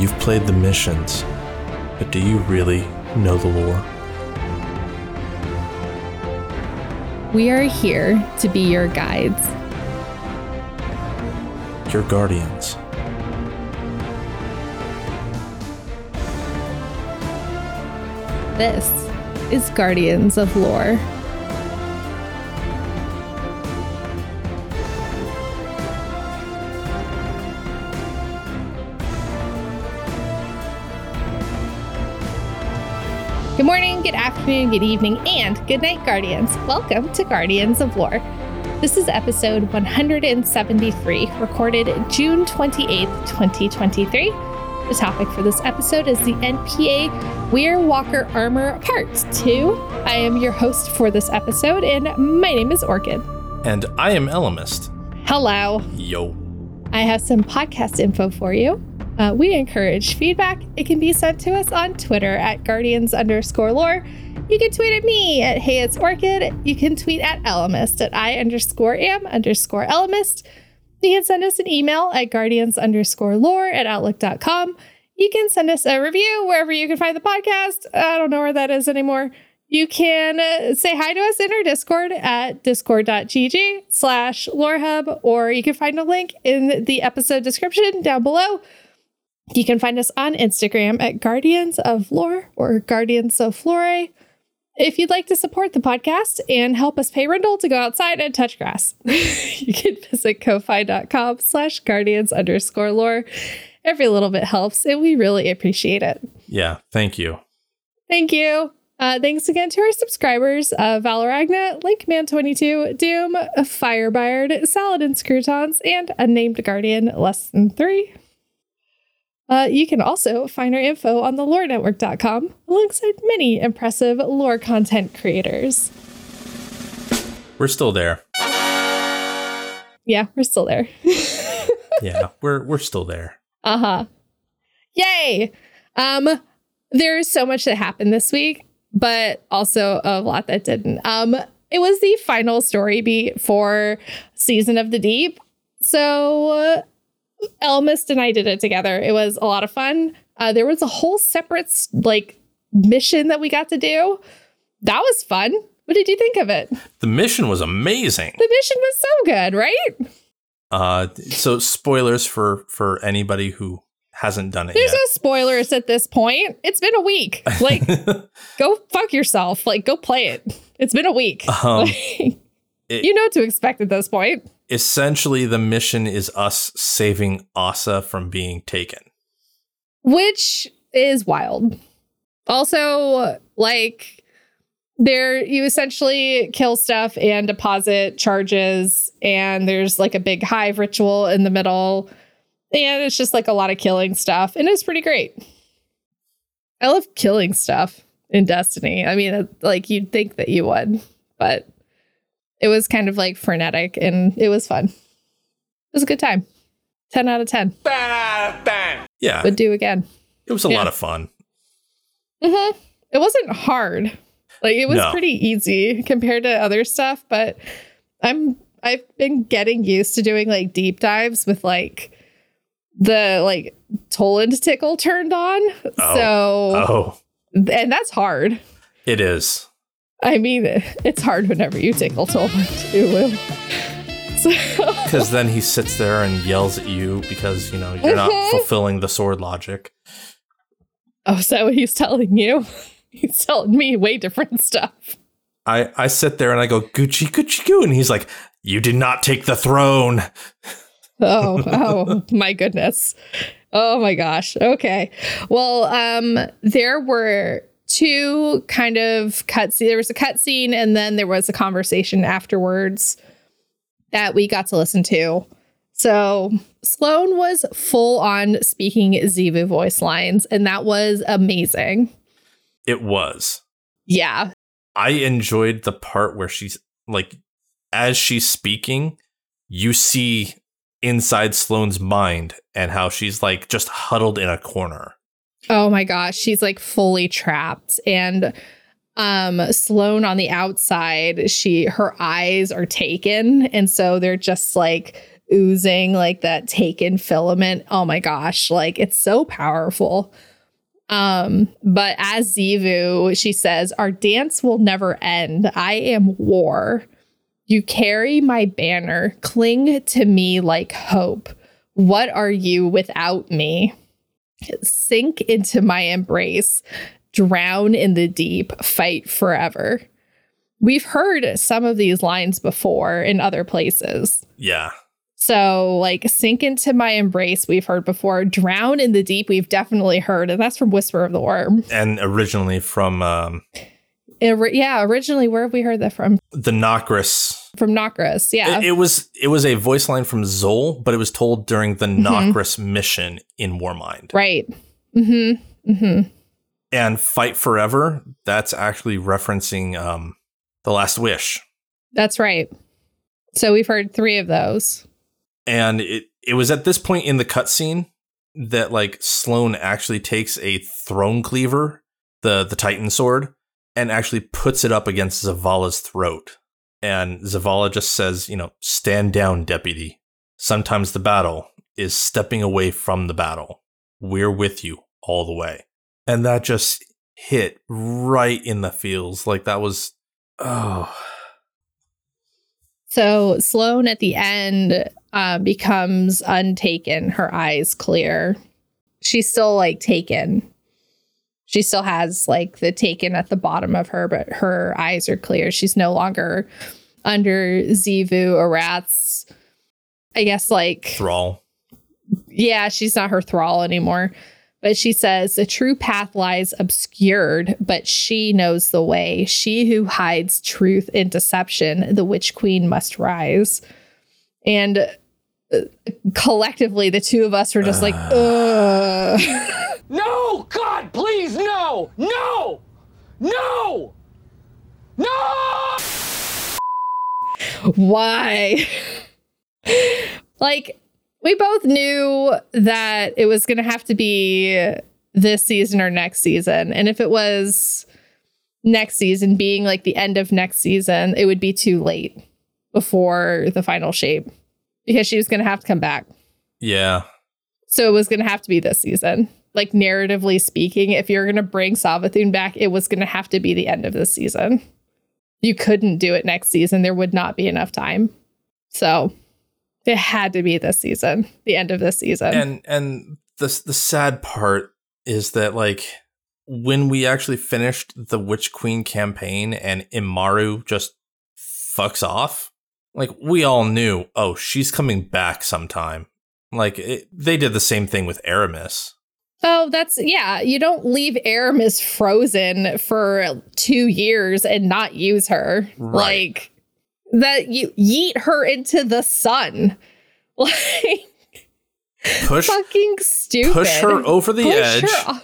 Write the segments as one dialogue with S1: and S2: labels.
S1: You've played the missions, but do you really know the lore?
S2: We are here to be your guides.
S1: Your guardians.
S2: This is Guardians of Lore. Afternoon, good evening, and good night, Guardians. Welcome to Guardians of Lore. This is episode 173, recorded June 28th, 2023. The topic for this episode is the NPA Weir Walker Armor Part 2. I am your host for this episode, and my name is Orchid.
S1: And I am Ellimist.
S2: Hello.
S1: Yo.
S2: I have some podcast info for you. Uh, we encourage feedback. It can be sent to us on Twitter at guardians underscore lore. You can tweet at me at hey it's orchid. You can tweet at ellimist at i underscore am underscore ellimist. You can send us an email at guardians underscore lore at outlook.com. You can send us a review wherever you can find the podcast. I don't know where that is anymore. You can uh, say hi to us in our Discord at discord.gg slash lorehub, or you can find a link in the episode description down below. You can find us on Instagram at Guardians of Lore or Guardians of Flore. If you'd like to support the podcast and help us pay rental to go outside and touch grass, you can visit ko-fi.com slash guardians underscore lore. Every little bit helps, and we really appreciate it.
S1: Yeah, thank you.
S2: Thank you. Uh, thanks again to our subscribers, uh, Valoragna, Linkman22, Doom, Firebyard, Saladin Scrutons, and Unnamed Guardian Less Than 3. Uh, you can also find our info on the lorenetwork.com alongside many impressive lore content creators.
S1: We're still there.
S2: Yeah, we're still there.
S1: yeah, we're we're still there.
S2: Uh-huh. Yay. Um there's so much that happened this week, but also a lot that didn't. Um it was the final story beat for Season of the Deep. So uh, Ellimist and I did it together. It was a lot of fun. Uh, there was a whole separate like mission that we got to do. That was fun. What did you think of it?
S1: The mission was amazing.
S2: The mission was so good, right?
S1: Uh, so spoilers for for anybody who hasn't done it
S2: There's
S1: yet.
S2: no spoilers at this point. It's been a week. Like, go fuck yourself. Like, go play it. It's been a week.
S1: Um,
S2: Like,
S1: it-
S2: you know what to expect at this point.
S1: Essentially, the mission is us saving Ahsa from being taken.
S2: which is wild. Also, like there you essentially kill stuff and deposit charges and there's like a big hive ritual in the middle and it's just like a lot of killing stuff and it's pretty great. I love killing stuff in Destiny. I mean, like you'd think that you would, but it was kind of like frenetic and it was fun. It was a good time. 10 out of 10.
S1: Yeah,
S2: Would do again.
S1: it was a
S2: yeah.
S1: lot of fun.
S2: hmm It wasn't hard. Like it was
S1: No.
S2: pretty easy compared to other stuff, but I'm I've been getting used to doing like deep dives with like the like Toland tickle turned on. So
S1: Oh,
S2: and that's hard.
S1: it is.
S2: I mean, it's hard whenever you tickle Toland too. Lou. So
S1: Because then he sits there and yells at you because, you know, you're not fulfilling the sword logic.
S2: Oh, is that what he's telling you? He's telling me way different stuff.
S1: I, I sit there and I go, Gucci, Gucci, Goo. And he's like, You did not take the throne.
S2: Oh, oh my goodness. Oh my gosh. Okay. Well, um, there were two kind of cutscenes. There was a cutscene and then there was a conversation afterwards that we got to listen to. So Sloane was full on speaking Xivu voice lines, and that was amazing.
S1: It was.
S2: Yeah.
S1: I enjoyed the part where she's like, as she's speaking, you see inside Sloane's mind and how she's like just huddled in a corner.
S2: Oh my gosh, she's like fully trapped and um Sloane on the outside, she her eyes are taken and so they're just like oozing like that taken filament. Oh my gosh, like it's so powerful. Um, but as Xivu, she says, Our dance will never end. I am war. You carry my banner, cling to me like hope. What are you without me? Sink into my embrace, drown in the deep, fight forever. We've heard some of these lines before in other places.
S1: Yeah.
S2: So, like, sink into my embrace, we've heard before. Drown in the deep, we've definitely heard. And that's from Whisper of the Worm.
S1: And originally from um,
S2: It- yeah, originally, where have we heard that from?
S1: the Nokris.
S2: From Nokris. Yeah.
S1: It, it was it was a voice line from Xol, but it was told during the
S2: Mhm.
S1: Nokris mission in Warmind.
S2: right. Mm hmm. Mm hmm.
S1: And Fight Forever, that's actually referencing um, The Last Wish.
S2: That's right. So, we've heard three of those.
S1: And it, it was at this point in the cutscene that like Sloane actually takes a throne cleaver, the the Titan sword, and actually puts it up against Zavala's throat. And Zavala just says, you know, stand down, deputy. Sometimes the battle is stepping away from the battle. We're with you all the way. And that just hit right in the feels. Like that was oh
S2: So Sloane at the end uh, becomes untaken, her eyes clear. She's still like taken. She still has like the taken at the bottom of her, but her eyes are clear. She's no longer under Xivu or Arath's, I guess, like
S1: thrall.
S2: yeah, she's not her thrall anymore. But she says, the true path lies obscured, but she knows the way. She who hides truth in deception, the witch queen must rise. And uh, collectively, the two of us were just like, ugh.
S3: No! God, please, no! No! No! No!
S2: why? like, we both knew that it was going to have to be this season or next season. And if it was next season being like the end of next season, it would be too late before the final shape because she was going to have to come back.
S1: Yeah.
S2: So it was going to have to be this season. Like narratively speaking, if you're going to bring Savathun back, it was going to have to be the end of this season. You couldn't do it next season. There would not be enough time. So it had to be this season, the end of this season.
S1: and and the the sad part is that like when we actually finished the Witch Queen campaign and Immaru just fucks off, like we all knew, oh, she's coming back sometime. Like it, they did the same thing with Eramis.
S2: Oh, that's yeah. You don't leave Eramis frozen for two years and not use her.
S1: Right.
S2: Like that you yeet her into the sun. Like
S1: Push
S2: fucking stupid.
S1: push her over the
S2: push
S1: edge.
S2: Her,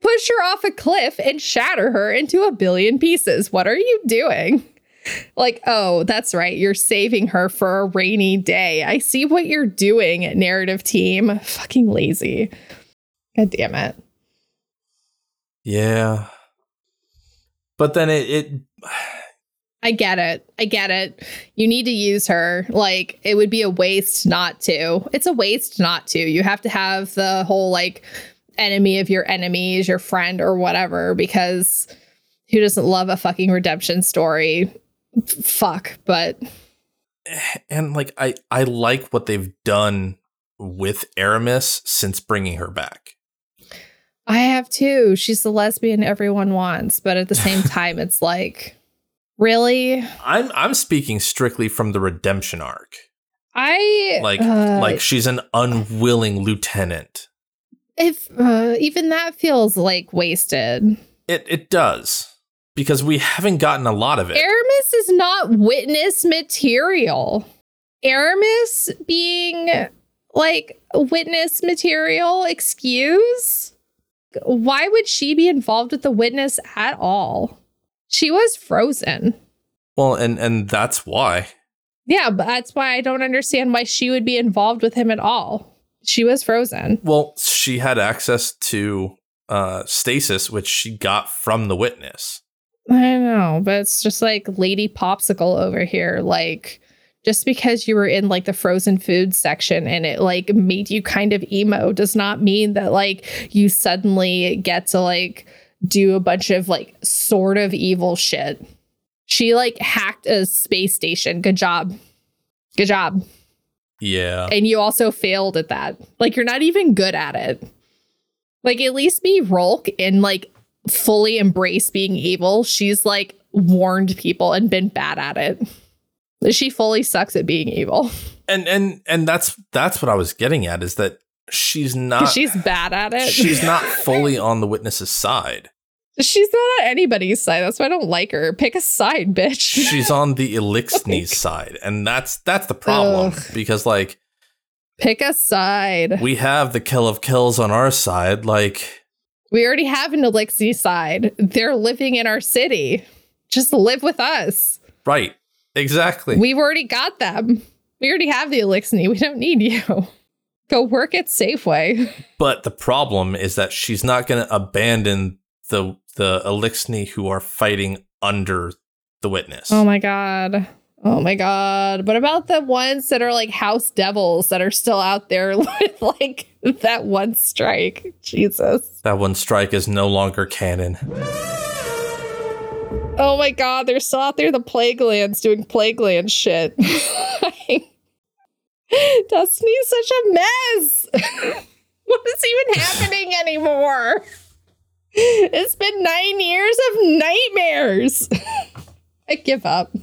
S2: push her off a cliff and shatter her into a billion pieces. What are you doing? Like, oh, that's right. You're saving her for a rainy day. I see what you're doing, narrative team. Fucking lazy. God damn it.
S1: Yeah. But then it, it
S2: I get it. I get it. You need to use her. Like, it would be a waste not to. It's a waste not to. You have to have the whole, like, enemy of your enemies, your friend or whatever, because who doesn't love a fucking redemption story? Fuck. But
S1: and like I I like what they've done with Eramis since bringing her back.
S2: I have too. She's the lesbian everyone wants. But at the same time, it's like, really?
S1: I'm I'm speaking strictly from the redemption arc.
S2: I
S1: Like
S2: uh,
S1: like she's an unwilling lieutenant.
S2: if uh, even that feels like wasted.
S1: It it does. Because we haven't gotten a lot of it.
S2: Eramis is not witness material. Eramis being like witness material, excuse? Why would she be involved with the witness at all? She was frozen.
S1: well, and and that's why.
S2: Yeah, but that's why I don't understand why she would be involved with him at all. She was frozen.
S1: Well, she had access to uh stasis which she got from the witness.
S2: I know, but it's just like Lady Popsicle over here, like just because you were in like the frozen food section and it like made you kind of emo does not mean that like you suddenly get to like do a bunch of like sort of evil shit. She like hacked a space station. Good job. Good job.
S1: Yeah.
S2: And you also failed at that. Like you're not even good at it. Like at least be Rhulk and like fully embrace being evil. She's like warned people and been bad at it. She fully sucks at being evil.
S1: And and and that's that's what I was getting at is that she's not
S2: she's bad at it.
S1: she's not fully on the witness's side.
S2: She's not on anybody's side. That's why I don't like her. Pick a side, bitch.
S1: She's on the Eliksni's side, and that's that's the problem
S2: Ugh.
S1: because like
S2: Pick a side.
S1: we have the Kell of Kells on our side, like
S2: We already have an Elixir side. They're living in our city. Just live with us.
S1: right, exactly.
S2: We've already got them. We already have the Elixir. We don't need you. Go work at Safeway.
S1: but the problem is that she's not going to abandon the the Eliksni who are fighting under the witness.
S2: Oh my god. Oh my god. What about the ones that are like house devils that are still out there with like that one strike? Jesus.
S1: that one strike is no longer canon.
S2: Oh my god, they're still out there, in the plague lands doing plague land shit. Destiny's such a mess. what is even happening anymore? It's been nine years of nightmares. I give up.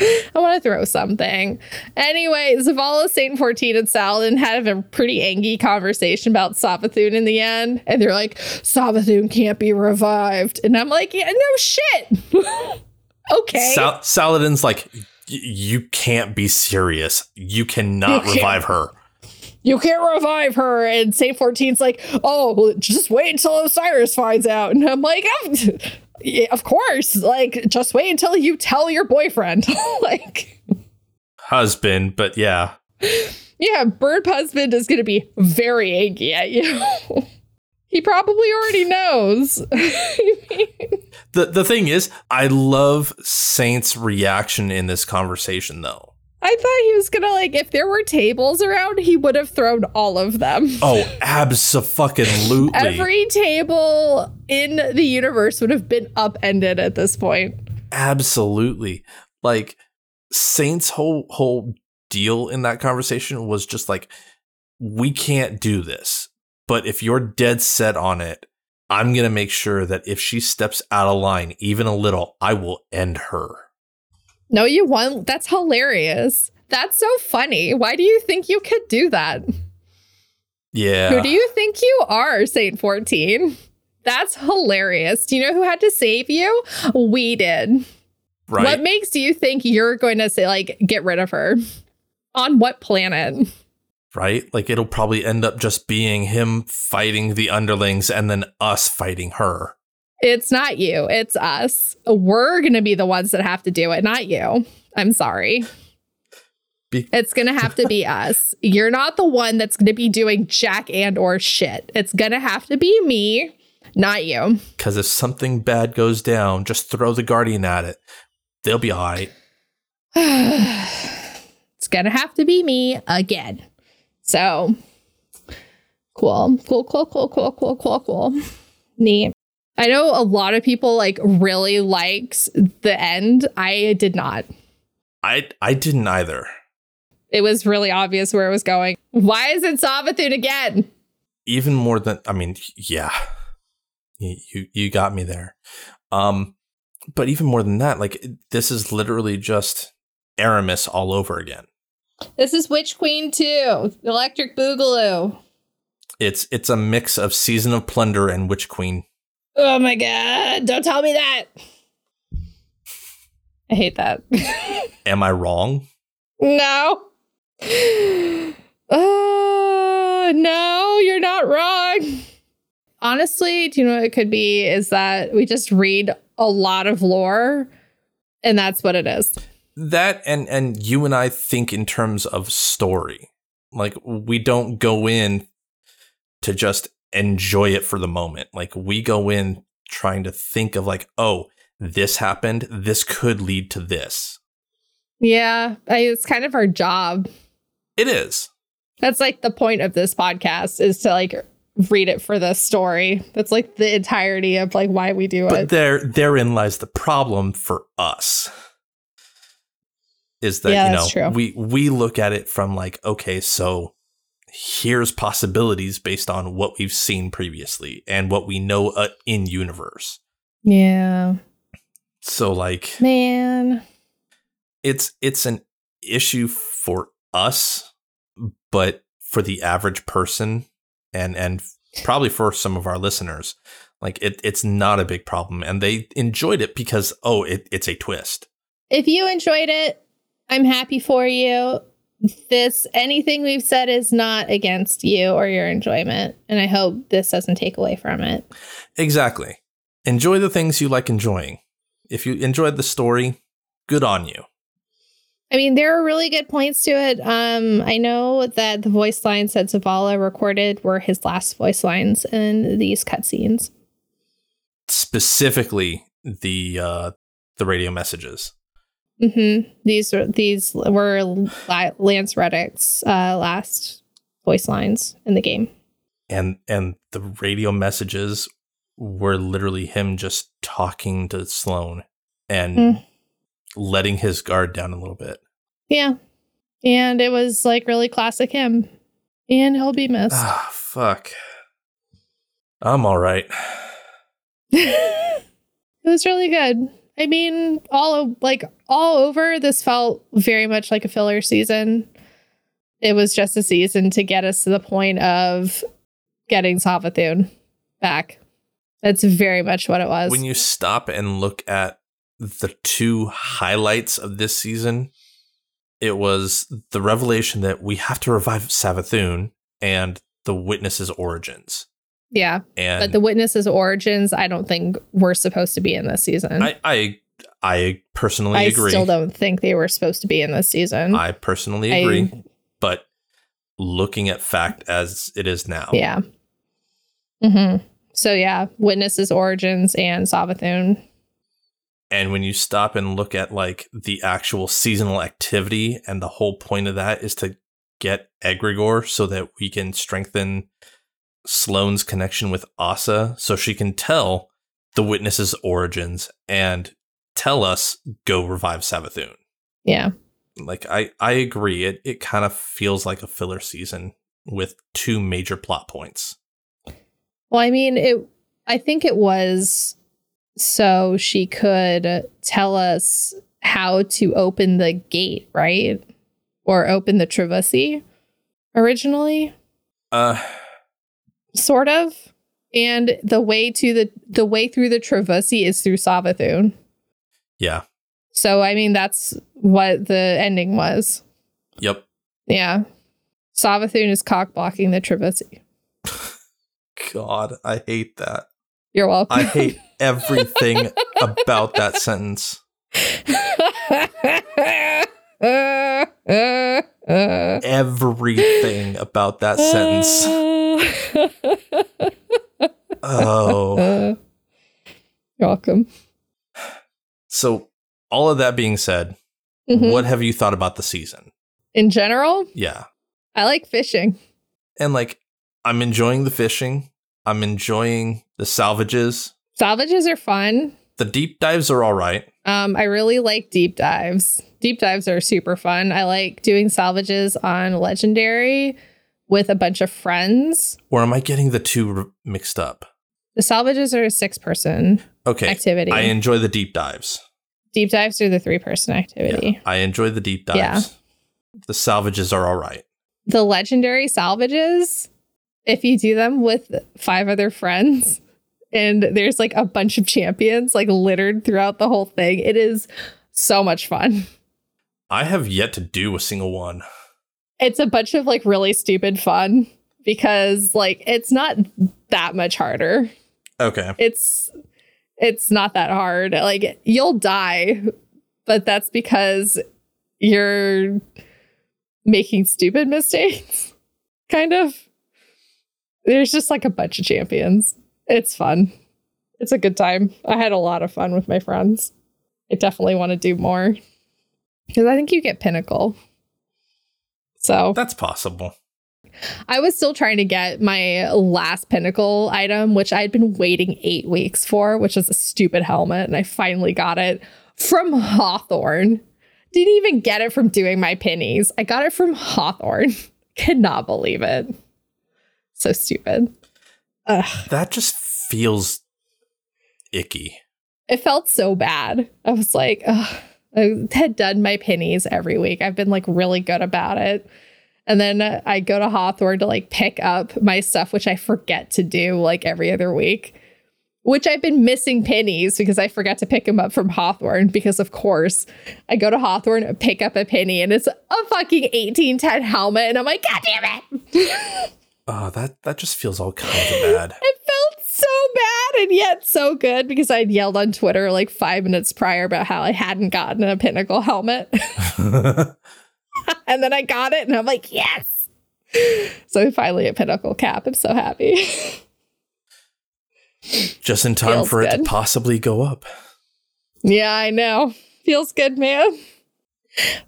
S2: I want to throw something. Anyway, Zavala, Saint 14, and Saladin had a pretty angry conversation about Savathun in the end. And they're like, Savathun can't be revived. And I'm like, yeah, no shit. okay.
S1: Sal- Saladin's like, "Y- you can't be serious. You cannot
S2: You
S1: revive her.
S2: you can't revive her. And Saint 14's like, oh, well, just wait until Osiris finds out. And I'm like, oh, yeah, of course. Like, just wait until you tell your boyfriend. like,
S1: Husband, but yeah.
S2: yeah, Bird Husband is going to be very angry at you. he probably already knows.
S1: The the thing is, I love Saint's reaction in this conversation though.
S2: I thought he was going to, like, if there were tables around, he would have thrown all of them.
S1: Oh, absolutely.
S2: Every table in the universe would have been upended at this point.
S1: absolutely. Like Saint's whole whole deal in that conversation was just like we can't do this. But if you're dead set on it, I'm going to make sure that if she steps out of line even a little, I will end her.
S2: No, you won't. That's hilarious. That's so funny. Why do you think you could do that?
S1: Yeah.
S2: Who do you think you are, Saint 14? That's hilarious. Do you know who had to save you? We did.
S1: right.
S2: What makes you think you're going to say, like, get rid of her? On what planet?
S1: right? Like it'll probably end up just being him fighting the underlings and then us fighting her.
S2: It's not you, it's us. We're going to be the ones that have to do it, not you. I'm sorry.
S1: Be-
S2: it's going to have to be us. You're not the one that's going to be doing jack and or shit. It's going to have to be me, not you.
S1: Because if something bad goes down, just throw the guardian at it. They'll be all right.
S2: it's going to have to be me again. So cool. Cool, cool, cool, cool, cool, cool, cool. Neat. I know a lot of people like really liked the end. I did not.
S1: I I didn't either.
S2: It was really obvious where it was going. Why is it Savathun again?
S1: Even more than I mean, yeah. You you, you got me there. Um but even more than that, like this is literally just Eramis all over again.
S2: This is Witch Queen 2, Electric Boogaloo.
S1: It's it's a mix of Season of Plunder and Witch Queen.
S2: Oh my god, don't tell me that. I hate that.
S1: Am I wrong?
S2: no. Oh, no, you're not wrong. Honestly, do you know what it could be? Is that we just read a lot of lore and that's what it is.
S1: that and and you and I think in terms of story. Like we don't go in to just enjoy it for the moment. Like we go in trying to think of like, oh, this happened, this could lead to this.
S2: Yeah, I, it's kind of our job.
S1: It is.
S2: That's like the point of this podcast is to like read it for the story. That's like the entirety of like why we do
S1: But
S2: it.
S1: there therein lies the problem for us. Is that
S2: Yeah,
S1: you know we we look at it from like okay so here's possibilities based on what we've seen previously and what we know uh, in universe.
S2: yeah,
S1: So like
S2: man.
S1: it's it's an issue for us but for the average person and and probably for some of our listeners like it it's not a big problem and they enjoyed it because oh it, it's a twist
S2: If you enjoyed it, I'm happy for you. This anything we've said is not against you or your enjoyment, and I hope this doesn't take away from it.
S1: exactly enjoy the things you like enjoying if you enjoyed the story good on you
S2: I mean, there are really good points to it. Um, I know that the voice lines that Zavala recorded were his last voice lines in these cutscenes.
S1: specifically the uh the radio messages
S2: hmm These were these were Lance Reddick's uh, last voice lines in the game.
S1: and and the radio messages were literally him just talking to Sloane and
S2: Mm.
S1: letting his guard down a little bit.
S2: Yeah, and it was like really classic him, and he'll be missed.
S1: Ah, fuck. I'm all right.
S2: it was really good. I mean, all like all over, this felt very much like a filler season. It was just a season to get us to the point of getting Savathun back. That's very much what it was.
S1: When you stop and look at the two highlights of this season, it was the revelation that we have to revive Savathun and the witness's origins.
S2: Yeah,
S1: And
S2: but the witnesses' origins, I don't think were supposed to be in this season.
S1: I, I I personally
S2: I
S1: agree.
S2: I still don't think they were supposed to be in this season.
S1: I personally
S2: I-
S1: agree. but looking at fact as it is now,
S2: Yeah. Mm-hmm. So yeah, witnesses' origins and Savathun.
S1: and when you stop and look at like the actual seasonal activity, and the whole point of that is to get egregore so that we can strengthen Sloane's connection with Ahsa, so she can tell the witness's origins and tell us go revive Savathun.
S2: Yeah.
S1: Like I, I agree. It it kind of feels like a filler season with two major plot points.
S2: Well, I mean, it. I think it was so she could tell us how to open the gate, right? Or open the Trevesi originally,
S1: Uh
S2: sort of. And the way to the the way through the Trevesi is through Savathun.
S1: yeah.
S2: So I mean, that's what the ending was.
S1: Yep.
S2: Yeah, Savathun is cock blocking the Trevesi.
S1: God, I hate that.
S2: You're welcome.
S1: I hate everything about that sentence. Everything about that sentence. Oh.
S2: You're welcome.
S1: So, all of that being said,
S2: Mhm.
S1: what have you thought about the season?
S2: In general,
S1: Yeah.
S2: I like fishing.
S1: And like, I'm enjoying the fishing. I'm enjoying the salvages.
S2: Salvages are fun.
S1: The deep dives are all right.
S2: Um, I really like deep dives. Deep dives are super fun. I like doing salvages on legendary with a bunch of friends.
S1: Or am I getting the two mixed up?
S2: The salvages are a six person
S1: Okay.
S2: activity.
S1: I enjoy the deep dives.
S2: deep dives are the three person activity.
S1: Yeah, I enjoy the deep dives.
S2: Yeah.
S1: The salvages are all right.
S2: The legendary salvages, if you do them with five other friends and there's like a bunch of champions like littered throughout the whole thing, it is so much fun.
S1: I have yet to do a single one.
S2: It's a bunch of like really stupid fun because like it's not that much harder.
S1: Okay.
S2: It's it's not that hard. Like you'll die, but that's because you're making stupid mistakes. Kind of. There's just like a bunch of champions. It's fun. It's a good time. I had a lot of fun with my friends. I definitely want to do more. Because I think you get Pinnacle. So
S1: That's possible.
S2: I was still trying to get my last Pinnacle item, which I'd been waiting eight weeks for, which is a stupid helmet. And I finally got it from Hawthorne. Didn't even get it from doing my pennies. I got it from Hawthorne. Cannot believe it. So stupid. Ugh.
S1: That just feels icky.
S2: It felt so bad. I was like, ugh. I had done my pennies every week. I've been like really good about it. And then I go to Hawthorne to like pick up my stuff, which I forget to do like every other week, which I've been missing pennies because I forgot to pick them up from Hawthorne. Because, of course, I go to Hawthorne, pick up a penny, and it's a fucking 1810 helmet. And I'm like, God damn it.
S1: Oh, that that just feels all kinds of bad.
S2: It felt so bad and yet so good because I'd yelled on Twitter like five minutes prior about how I hadn't gotten a Pinnacle helmet. and then I got it and I'm like, yes. So finally a Pinnacle cap. I'm so happy.
S1: just in time
S2: Feels
S1: for it to possibly go up.
S2: yeah, I know. Feels good, man.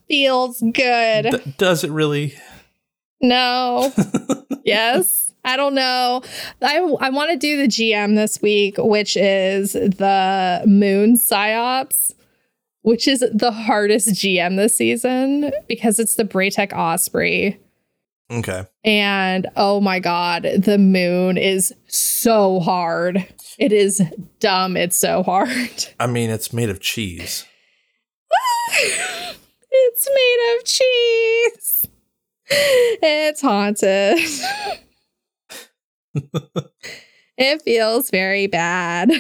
S2: Feels good.
S1: D- does it really?
S2: No. yes. I don't know. I I want to do the GM this week, which is the Moon Psyops, which is the hardest GM this season because it's the Braytech Osprey.
S1: Okay.
S2: And oh my god, the moon is so hard. It is dumb. It's so hard.
S1: I mean, it's made of cheese.
S2: it's made of cheese. It's haunted. it feels very bad.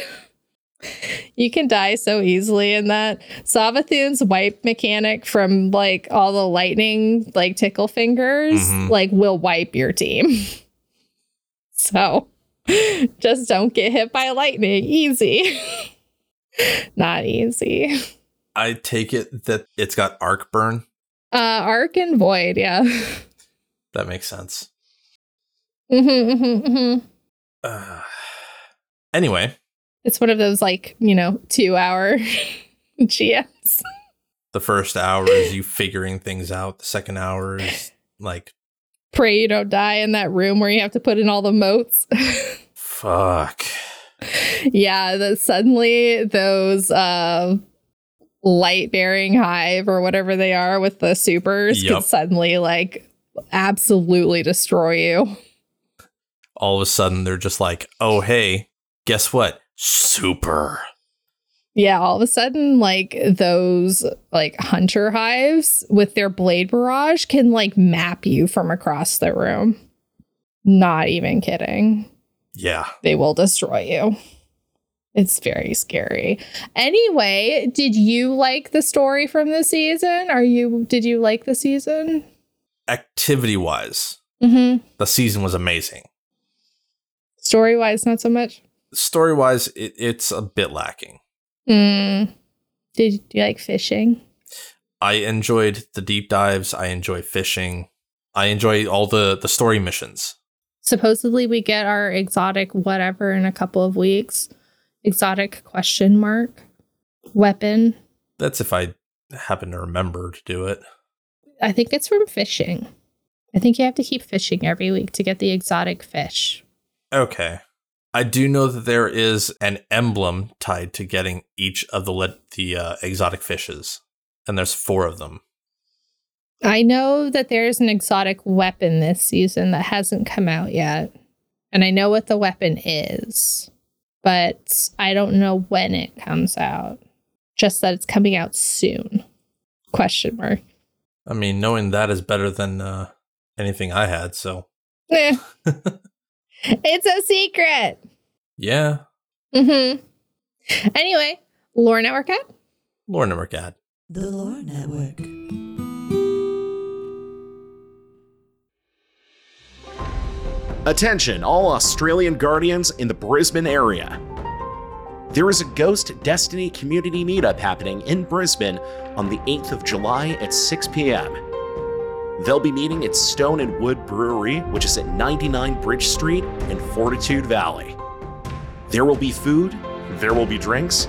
S2: You can die so easily in that. Savathun's wipe mechanic from like all the lightning, like tickle fingers,
S1: Mhm.
S2: like will wipe your team. so just don't get hit by lightning. Easy. Not easy.
S1: I take it that it's got arc burn.
S2: Uh, Arc and Void, yeah.
S1: That makes sense.
S2: hmm hmm hmm
S1: Uh, anyway,
S2: It's one of those like you know two hour GMs.
S1: the first hour is you figuring things out. The second hour is like,
S2: Pray you don't die in that room where you have to put in all the moats.
S1: fuck.
S2: yeah, that suddenly those uh light bearing hive or whatever they are with the supers
S1: Yep.
S2: could suddenly like absolutely destroy you.
S1: All of a sudden, they're just like, oh, hey, guess what? Super.
S2: Yeah, all of a sudden, like those like hunter hives with their blade barrage can like map you from across the room. Not even kidding.
S1: Yeah.
S2: They will destroy you. It's very scary. Anyway, did you like the story from the season? Are you did you like the season?
S1: Activity wise,
S2: Mm-hmm.
S1: the season was amazing.
S2: Story wise, not so much.
S1: Story wise, it, it's a bit lacking.
S2: Mm. Did you like fishing?
S1: I enjoyed the deep dives. I enjoy fishing. I enjoy all the the story missions.
S2: Supposedly we get our exotic whatever in a couple of weeks. Exotic question mark. Weapon.
S1: That's if I happen to remember to do it.
S2: I think it's from fishing. I think you have to keep fishing every week to get the exotic fish.
S1: Okay. I do know that there is an emblem tied to getting each of the le- the uh, exotic fishes, and there's four of them.
S2: I know that there's an exotic weapon this season that hasn't come out yet. And I know what the weapon is, but I don't know when it comes out. Just that it's coming out soon. Question mark.
S1: I mean, knowing that is better than uh, anything I had. So
S2: Eh. it's a secret.
S1: yeah,
S2: Mm-hmm. Anyway, Lore Network app.
S1: Lore Network ad.
S4: The Lore Network.
S5: Attention, all Australian Guardians in the Brisbane area. There is a Ghost Destiny community meetup happening in Brisbane on the 8th of July at 6 p.m. They'll be meeting at Stone and Wood Brewery, which is at 99 Bridge Street in Fortitude Valley. There will be food, there will be drinks,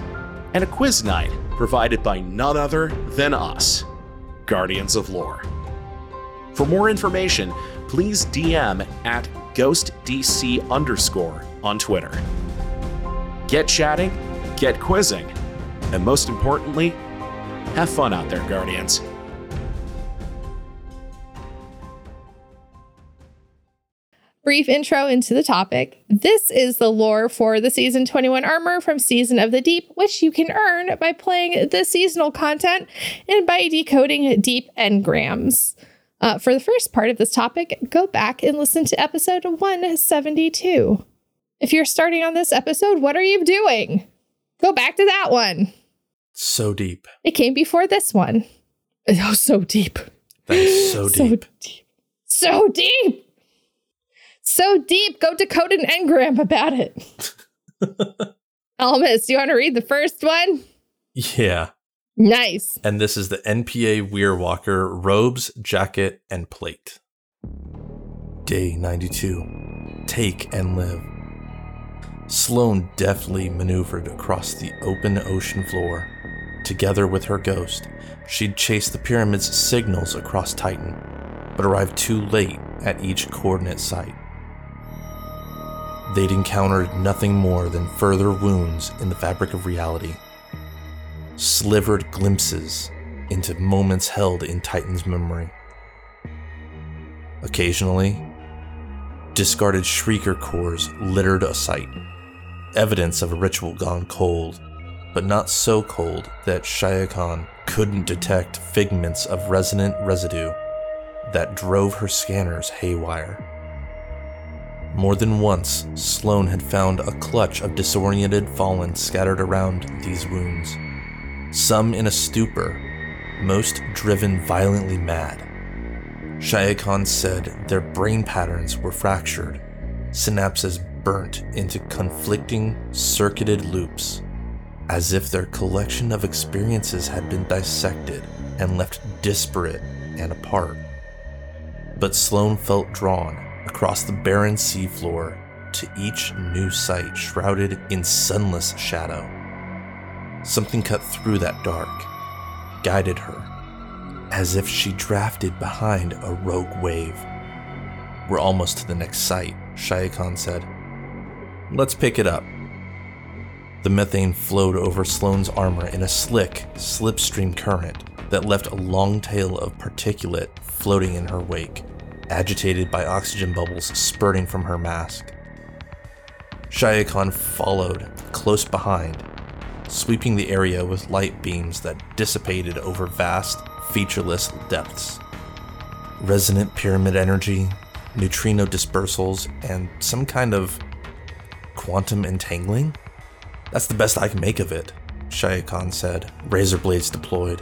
S5: and a quiz night provided by none other than us. Guardians of Lore. For more information, please DM at GhostDC underscore on Twitter. Get chatting, get quizzing, and most importantly, have fun out there, Guardians.
S2: Brief intro into the topic. This is the lore for the Season 21 armor from Season of the Deep, which you can earn by playing the seasonal content and by decoding deep engrams. Uh, for the first part of this topic, go back and listen to episode 172. If you're starting on this episode, what are you doing? Go back to that one.
S1: So deep.
S2: It came before this one. Oh, so deep.
S1: That is so deep.
S2: So
S1: deep.
S2: So deep. So deep. Go decode an engram about it. Ellimist, do you want to read the first one?
S1: Yeah.
S2: Nice.
S1: And this is the NPA Weirwalker robes, jacket, and plate. Day 92. Take and live. Sloane deftly maneuvered across the open ocean floor. Together with her ghost, she'd chased the pyramid's signals across Titan, but arrived too late at each coordinate site. They'd encountered nothing more than further wounds in the fabric of reality slivered glimpses into moments held in Titan's memory. Occasionally, discarded shrieker cores littered a site, evidence of a ritual gone cold, but not so cold that Shia Khan couldn't detect figments of resonant residue that drove her scanners haywire. More than once, Sloane had found a clutch of disoriented fallen scattered around these wounds some in a stupor, most driven violently mad. Shia Khan said their brain patterns were fractured, synapses burnt into conflicting, circuited loops, as if their collection of experiences had been dissected and left disparate and apart. But Sloane felt drawn across the barren seafloor to each new site shrouded in sunless shadow. Something cut through that dark, guided her, as if she drafted behind a rogue wave. We're almost to the next site, Shia Khan said. Let's pick it up. The methane flowed over Sloane's armor in a slick, slipstream current that left a long tail of particulate floating in her wake, agitated by oxygen bubbles spurting from her mask. Shia Khan followed, close behind, sweeping the area with light beams that dissipated over vast, featureless depths. Resonant pyramid energy, neutrino dispersals, and some kind of quantum entangling? That's the best I can make of it, Shia Khan said, razor blades deployed.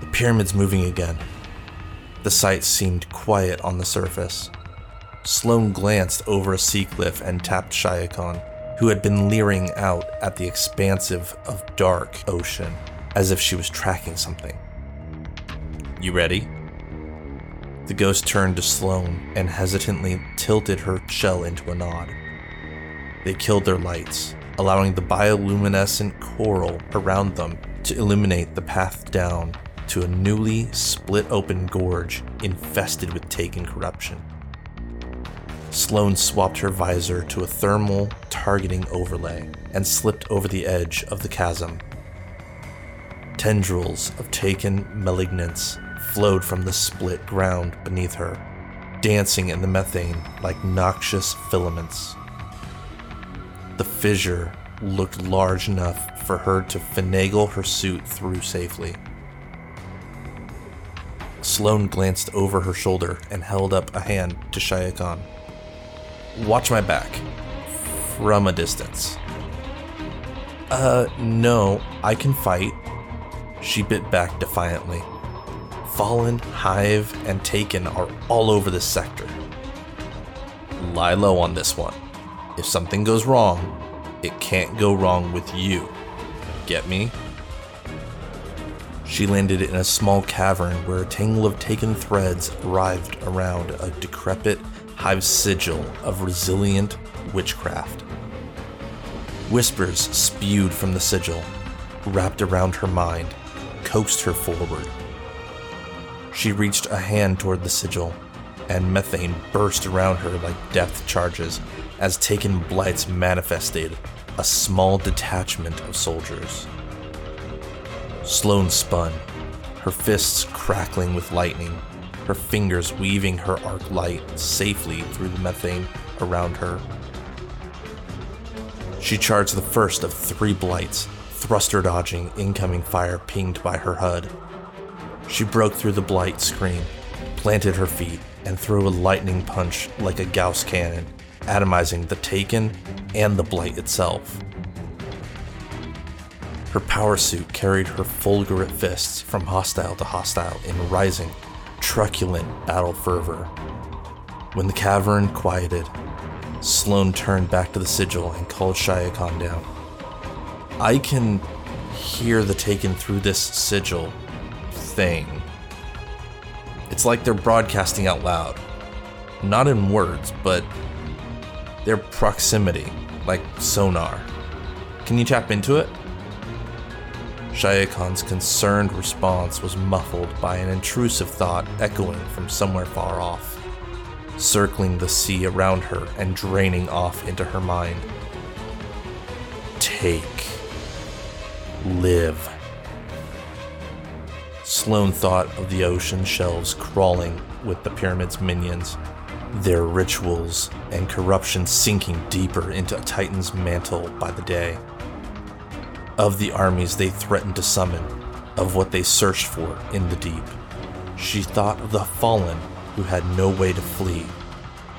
S1: The pyramid's moving again. The site seemed quiet on the surface. Sloane glanced over a sea cliff and tapped Shia Khan who had been leering out at the expansive of dark ocean as if she was tracking something. You ready? The ghost turned to Sloane and hesitantly tilted her shell into a nod. They killed their lights, allowing the bioluminescent coral around them to illuminate the path down to a newly split open gorge infested with taken corruption. Sloane swapped her visor to a thermal targeting overlay and slipped over the edge of the chasm. Tendrils of taken malignance flowed from the split ground beneath her, dancing in the methane like noxious filaments. The fissure looked large enough for her to finagle her suit through safely. Sloane glanced over her shoulder and held up a hand to Shia. Watch my back. From a distance. Uh, no, I can fight. She bit back defiantly. Fallen, Hive, and Taken are all over this sector. Lie low on this one. If something goes wrong, it can't go wrong with you. Get me? She landed in a small cavern where a tangle of taken threads writhed around a decrepit hive sigil of resilient witchcraft. Whispers spewed from the sigil, wrapped around her mind, coaxed her forward. She reached a hand toward the sigil, and methane burst around her like depth charges as Taken Blights manifested a small detachment of soldiers. Sloane spun, her fists crackling with lightning, her fingers weaving her arc light safely through the methane around her. She charged the first of three blights, thruster dodging incoming fire pinged by her HUD. She broke through the blight screen, planted her feet, and threw a lightning punch like a Gauss cannon, atomizing the Taken and the blight itself. Her power suit carried her fulgurant fists from hostile to hostile in rising, truculent battle fervor. When the cavern quieted, Sloane turned back to the sigil and called Shia Khan down. I can hear the taken through this sigil thing. It's like they're broadcasting out loud. Not in words, but their proximity, like sonar. Can you tap into it? Shia Khan's concerned response was muffled by an intrusive thought echoing from somewhere far off, circling the sea around her and draining off into her mind. Take. Live. Sloane thought of the ocean shelves crawling with the pyramid's minions, their rituals and corruption sinking deeper into a Titan's mantle by the day of the armies they threatened to summon, of what they searched for in the deep. She thought of the fallen who had no way to flee,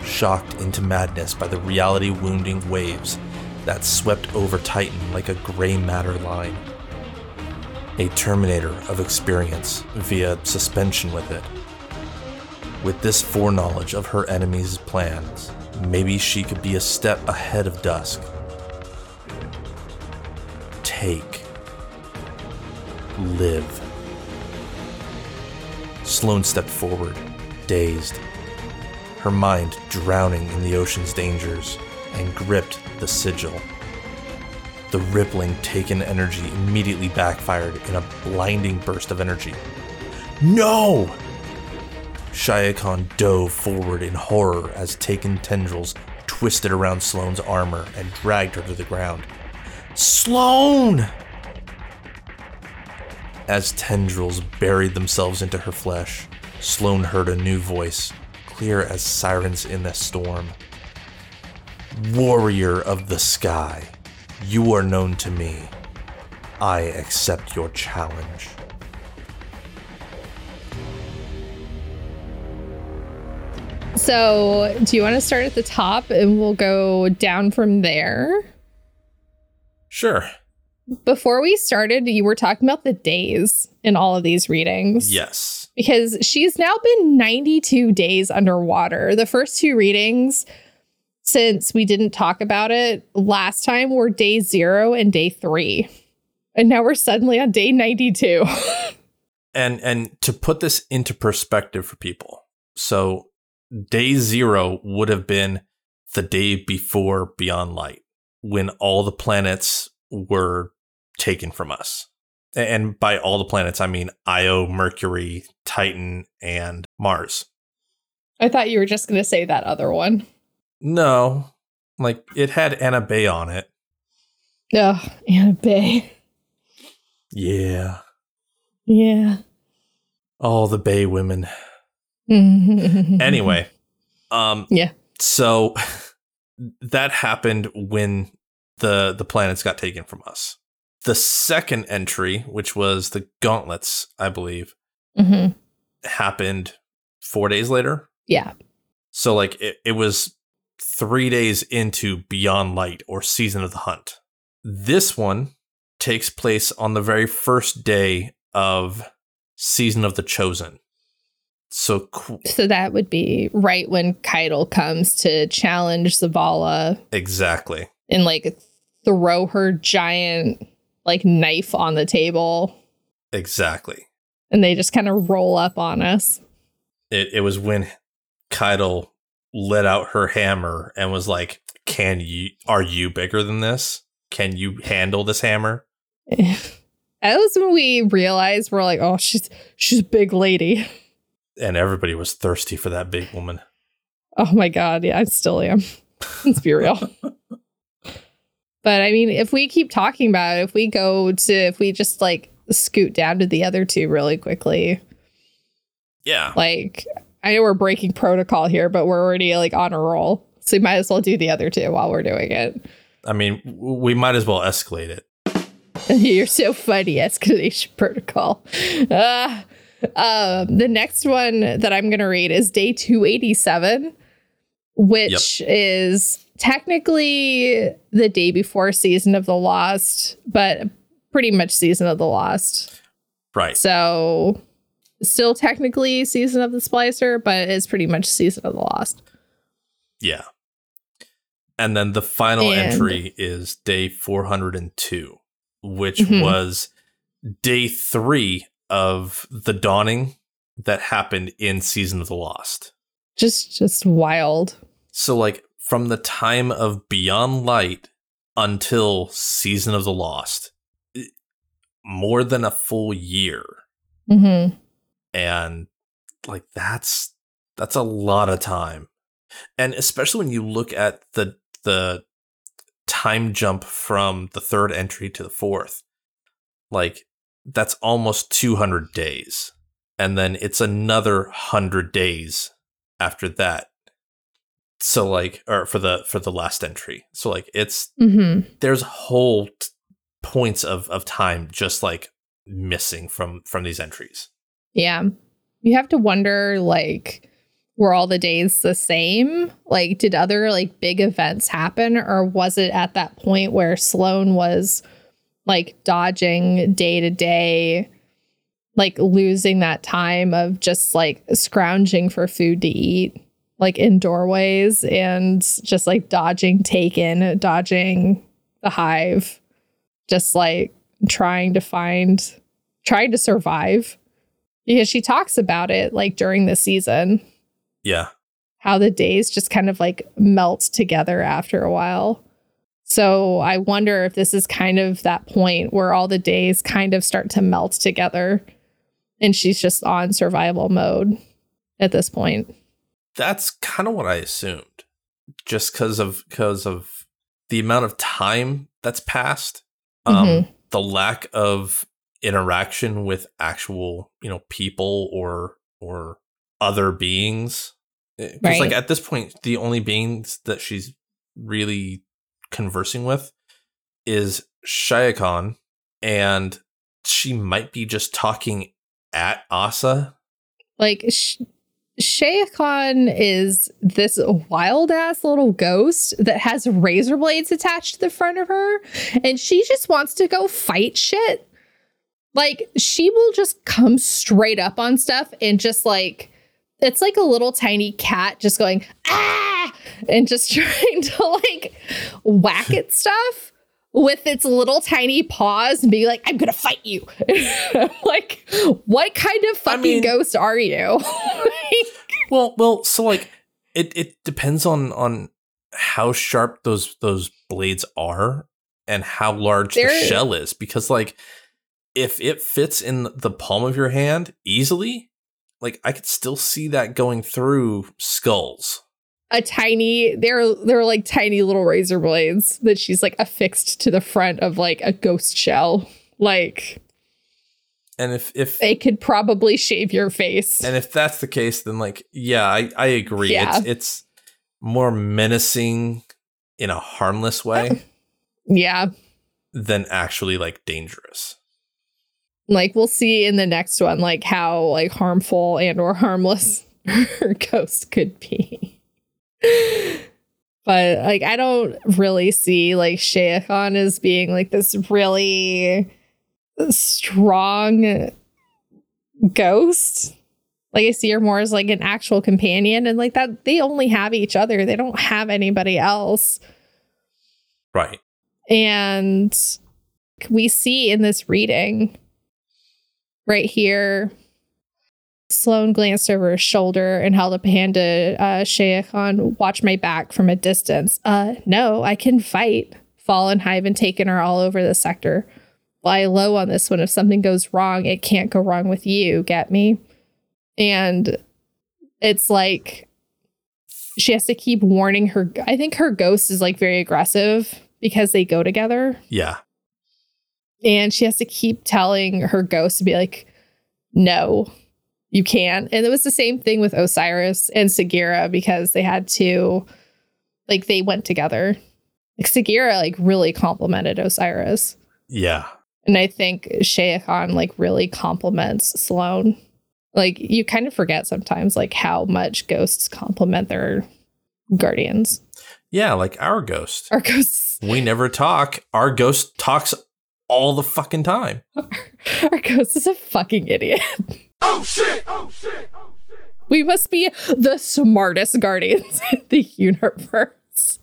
S1: shocked into madness by the reality wounding waves that swept over Titan like a gray matter line. A terminator of experience via suspension with it. With this foreknowledge of her enemy's plans, maybe she could be a step ahead of Dusk Live. Sloane stepped forward, dazed, her mind drowning in the ocean's dangers, and gripped the sigil. The rippling taken energy immediately backfired in a blinding burst of energy. No! Shia Khan dove forward in horror as taken tendrils twisted around Sloane's armor and dragged her to the ground. Sloane! As tendrils buried themselves into her flesh, Sloane heard a new voice, clear as sirens in a storm. Warrior of the sky, you are known to me. I accept your challenge.
S2: So, do you want to start at the top and we'll go down from there?
S1: Sure.
S2: Before we started, you were talking about the days in all of these readings.
S1: Yes.
S2: Because she's now been 92 days underwater. The first two readings, since we didn't talk about it last time, were day zero and day three. And now we're suddenly on day 92.
S1: and and to put this into perspective for people. So day 0 would have been the day before Beyond Light when all the planets were taken from us. And by all the planets, I mean Io, Mercury, Titan, and Mars.
S2: I thought you were just going to say that other one.
S1: No, like it had Anna Bray on it.
S2: Oh, Anna Bray.
S1: Yeah.
S2: Yeah.
S1: All the Bray women. anyway, um,
S2: yeah.
S1: So that happened when the the planets got taken from us. The second entry, which was the gauntlets, I believe,
S2: mm-hmm.
S1: happened four days later.
S2: Yeah.
S1: So like it, it was three days into Beyond Light or Season of the Hunt. This one takes place on the very first day of Season of the Chosen. So cool.
S2: So that would be right when Caiatl comes to challenge Zavala.
S1: Exactly.
S2: And like throw her giant like knife on the table.
S1: Exactly.
S2: And they just kind of roll up on us.
S1: It it was when Caiatl let out her hammer and was like, "Can you are you bigger than this? Can you handle this hammer?"
S2: that was when we realized we're like, "Oh, she's she's a big lady."
S1: And everybody was thirsty for that big woman.
S2: Oh my god, yeah, I still am. Let's be real. but I mean, if we keep talking about it, if we go to if we just like scoot down to the other two really quickly,
S1: Yeah.
S2: like I know we're breaking protocol here, but we're already like on a roll. So we might as well do the other two while we're doing it.
S1: I mean, we might as well escalate it.
S2: You're so funny, escalation protocol. Uh, um, the next one that I'm going to read is day 287, which is technically the day before Season of the Lost, but pretty much Season of the Lost.
S1: Right.
S2: So still technically Season of the Splicer, but it's pretty much Season of the Lost.
S1: Yeah. And then the final
S2: And-
S1: entry is day 402, which
S2: Mhm.
S1: was day three of the dawning that happened in Season of the Lost.
S2: Just just wild.
S1: So, like, from the time of Beyond Light until Season of the Lost, more than a full year.
S2: Mm-hmm.
S1: and like that's that's a lot of time and especially when you look at the the time jump from the third entry to the fourth like that's almost 200 days and then it's another 100 days after that so like or for the for the last entry so like it's
S2: Mm-hmm.
S1: there's whole t- points of of time just like missing from from these entries
S2: Yeah. You have to wonder like were all the days the same? Like did other like big events happen or was it at that point where Sloane was like dodging day to day like losing that time of just like scrounging for food to eat like in doorways and just like dodging taken, dodging the hive, just like trying to find trying to survive. Because she talks about it like during the season.
S1: Yeah.
S2: How the days just kind of like melt together after a while. So i wonder if this is kind of that point where all the days kind of start to melt together and she's just on survival mode at this point
S1: That's kind of what I assumed, just because of because of the amount of time that's passed, um,
S2: Mhm.
S1: the lack of interaction with actual you know people or or other beings. Because
S2: Right.
S1: like at this point, the only beings that she's really conversing with is Shayakon, and she might be just talking at Ahsa.
S2: like Sh- Khan is this wild ass little ghost that has razor blades attached to the front of her, and she just wants to go fight shit. Like she will just come straight up on stuff and just like it's like a little tiny cat just going ah and just trying to like whack at stuff with its little tiny paws and be like, I'm gonna fight you. Like, what kind of fucking
S1: mean-
S2: ghost are you?
S1: Well, well, so like it it depends on on how sharp those those blades are and how large the shell is because like if it fits in the palm of your hand easily, like I could still see that going through skulls.
S2: A tiny, they're they're like tiny little razor blades that she's like affixed to the front of like a ghost shell. Like
S1: And if if
S2: they could probably shave your face.
S1: and if that's the case then like yeah, I I agree.
S2: Yeah.
S1: It's it's more menacing in a harmless way
S2: yeah.
S1: than actually like dangerous.
S2: like we'll see in the next one like how like harmful and or harmless her ghost could be but like i don't really see like Shaya Khan as being like this really strong ghost. Like i see her more as like an actual companion and like that they only have each other. They don't have anybody else.
S1: Right.
S2: and we see in this reading right here, Sloane glanced over his shoulder and held up a hand to uh, Shaya Khan. Watch my back from a distance. Uh, no, I can fight. Fallen Hive and Taken are all over the sector. Lie low on this one. If something goes wrong, it can't go wrong with you. Get me? And it's like she has to keep warning her. I think her ghost is like very aggressive because they go together.
S1: Yeah.
S2: And she has to keep telling her ghost to be like, no, you can't. And it was the same thing with Osiris and Sagira because they had to, like, they went together. Like, Sagira, like, really complimented Osiris.
S1: Yeah.
S2: And I think Shea Khan, like, really compliments Sloane. Like, you kind of forget sometimes, like, how much ghosts compliment their guardians.
S1: Yeah, like our ghost.
S2: Our ghosts,
S1: We never talk. Our ghost talks all the fucking time.
S2: our ghost is a fucking idiot.
S3: Oh shit! Oh shit! Oh shit!
S2: We must be the smartest guardians in the universe.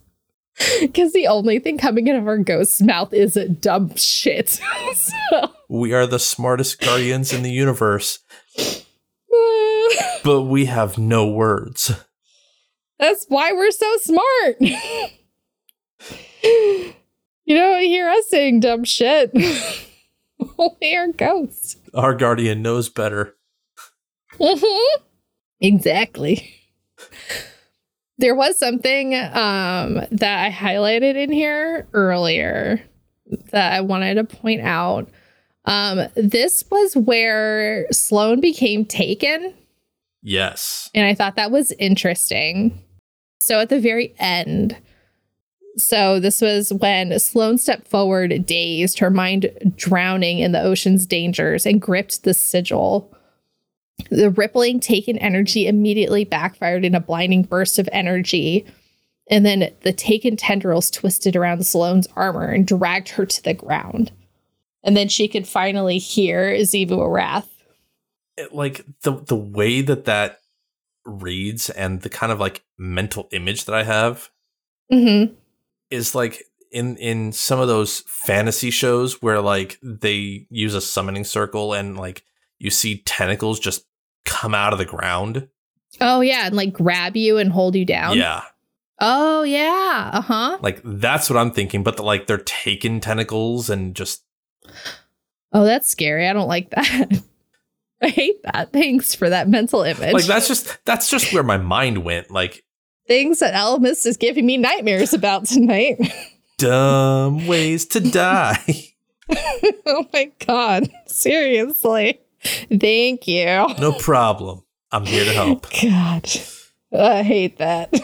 S2: Because the only thing coming out of our ghost's mouth is dumb shit. so,
S1: We are the smartest guardians in the universe, but we have no words.
S2: that's why we're so smart. you don't hear us saying dumb shit. Only our ghosts.
S1: Our guardian knows better.
S2: Mm-hmm. Exactly. There was something um, that I highlighted in here earlier that I wanted to point out. Um, this was where Sloane became taken,
S1: Yes.
S2: and I thought that was interesting. So at the very end, so this was when Sloane stepped forward, dazed, her mind drowning in the ocean's dangers, and gripped the sigil. The rippling taken energy immediately backfired in a blinding burst of energy. And then the taken tendrils twisted around Sloane's armor and dragged her to the ground. And then she could finally hear Xivu Arath.
S1: Like the the way that that reads and the kind of like mental image that I have
S2: Mm-hmm.
S1: is like in in some of those fantasy shows where like they use a summoning circle and like you see tentacles just come out of the ground.
S2: Oh, yeah. And like grab you and hold you down.
S1: Yeah.
S2: Oh, yeah. Uh huh.
S1: Like that's what I'm thinking, but the, like they're taking tentacles and just
S2: Oh, that's scary. I don't like that. I hate that. Thanks for that mental image.
S1: like that's just that's just where my mind went. Like
S2: things that Ellimist is giving me nightmares about tonight.
S1: dumb ways to die.
S2: oh my god. Seriously. Thank you.
S1: No problem. I'm here to help.
S2: God. I hate that.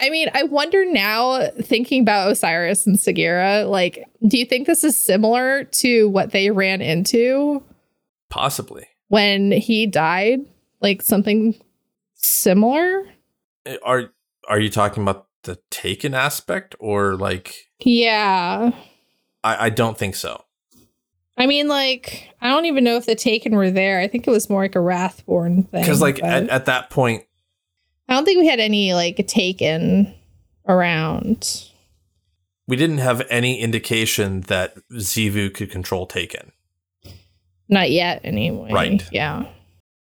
S2: I mean, I wonder now, thinking about Osiris and Sagira, like, do you think this is similar to what they ran into
S1: Possibly.
S2: when he died? Like something similar?
S1: Eh, are are you talking about the taken aspect or like
S2: Yeah.
S1: I, I don't think so.
S2: I mean, like, I don't even know if the Taken were there. I think it was more like a Wrathborn thing.
S1: Because like at, at that point,
S2: I don't think we had any like Taken around.
S1: we didn't have any indication that Xivu could control Taken.
S2: Not yet, anyway.
S1: Right.
S2: Yeah.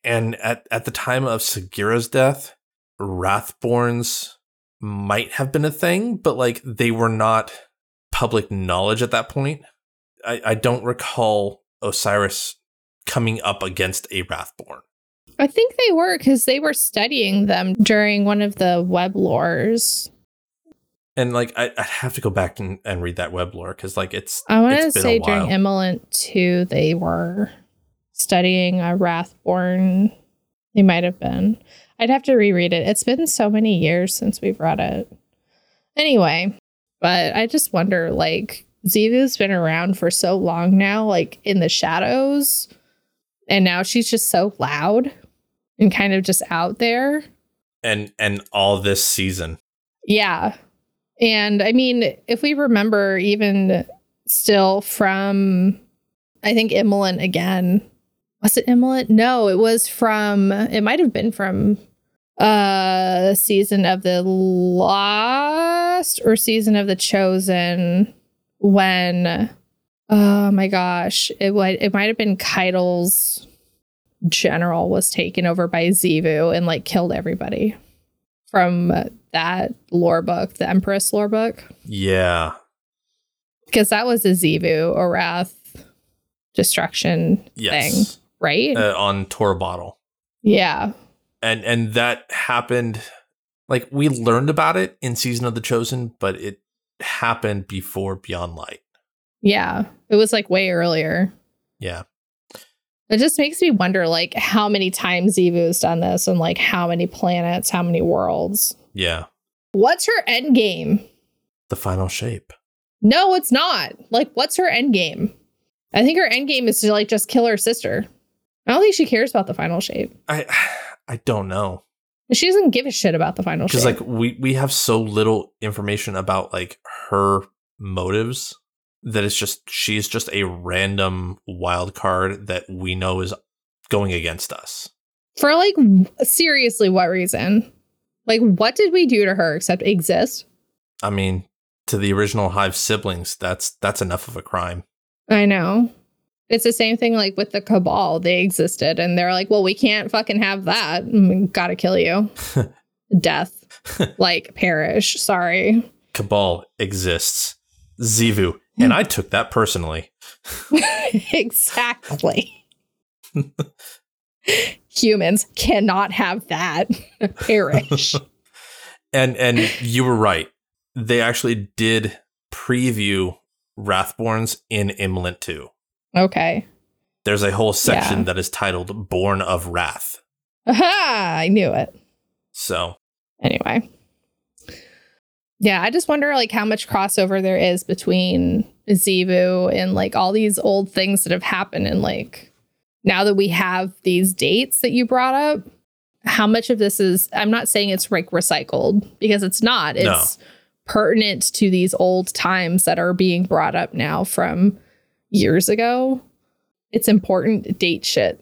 S1: And at, at the time of Sagira's death, Wrathborns might have been a thing, but like they were not public knowledge at that point. I, I don't recall Osiris coming up against a Wrathborn.
S2: I think they were because they were studying them during one of the web lores.
S1: And like I, I'd have to go back and, and read that web lore because like it's
S2: I want to
S1: it's been a
S2: say during. Emelant 2, they were studying a Wrathborn. They might have been. I'd have to reread it. It's been so many years since we've read it. Anyway, but I just wonder like, Xivu's been around for so long now, like in the shadows. And now she's just so loud and kind of just out there.
S1: and and all this season.
S2: Yeah. And I mean, if we remember even still from I think Immolent again. Was it Immolent? No, it was from it might have been from uh season of the lost or season of the chosen when oh my gosh, it would it might have been Caiatl's general was taken over by Xivu and like killed everybody from that lore book, the Empress lore book,
S1: Yeah.
S2: because that was a Xivu Arath destruction
S1: Yes.
S2: thing. right?
S1: uh, on Torobatl.
S2: yeah.
S1: and and that happened like we learned about it in season of the chosen but it happened before beyond light
S2: Yeah. It was like way earlier.
S1: yeah
S2: It just makes me wonder like how many times Evu's done this and like how many planets, how many worlds.
S1: yeah
S2: What's her end game?
S1: the final shape
S2: No, it's not. Like, what's her end game? I think her end game is to like just kill her sister. I don't think she cares about the final shape.
S1: i i don't know
S2: She doesn't give a shit about the final
S1: because like we we have so little information about like her motives that it's just she's just a random wild card that we know is going against us
S2: For like seriously, what reason? Like, what did we do to her except exist?
S1: i mean to the original hive siblings that's that's enough of a crime
S2: I know. It's the same thing like with the cabal. They existed and they're like, well, we can't fucking have that. Mm, Gotta kill you. Death. like, perish. Sorry.
S1: cabal exists Xivu and i took that personally
S2: exactly. Humans cannot have that. perish.
S1: And and you were right. They actually did preview Wrathborns in Imlint 2.
S2: Okay.
S1: There's a whole section
S2: Yeah.
S1: that is titled Born of Wrath.
S2: Aha! I knew it.
S1: So
S2: anyway yeah i just wonder like how much crossover there is between Xivu and like all these old things that have happened and like now that we have these dates that you brought up how much of this is i'm not saying it's like recycled because it's not
S1: No.
S2: it's pertinent to these old times that are being brought up now from years ago it's important date shit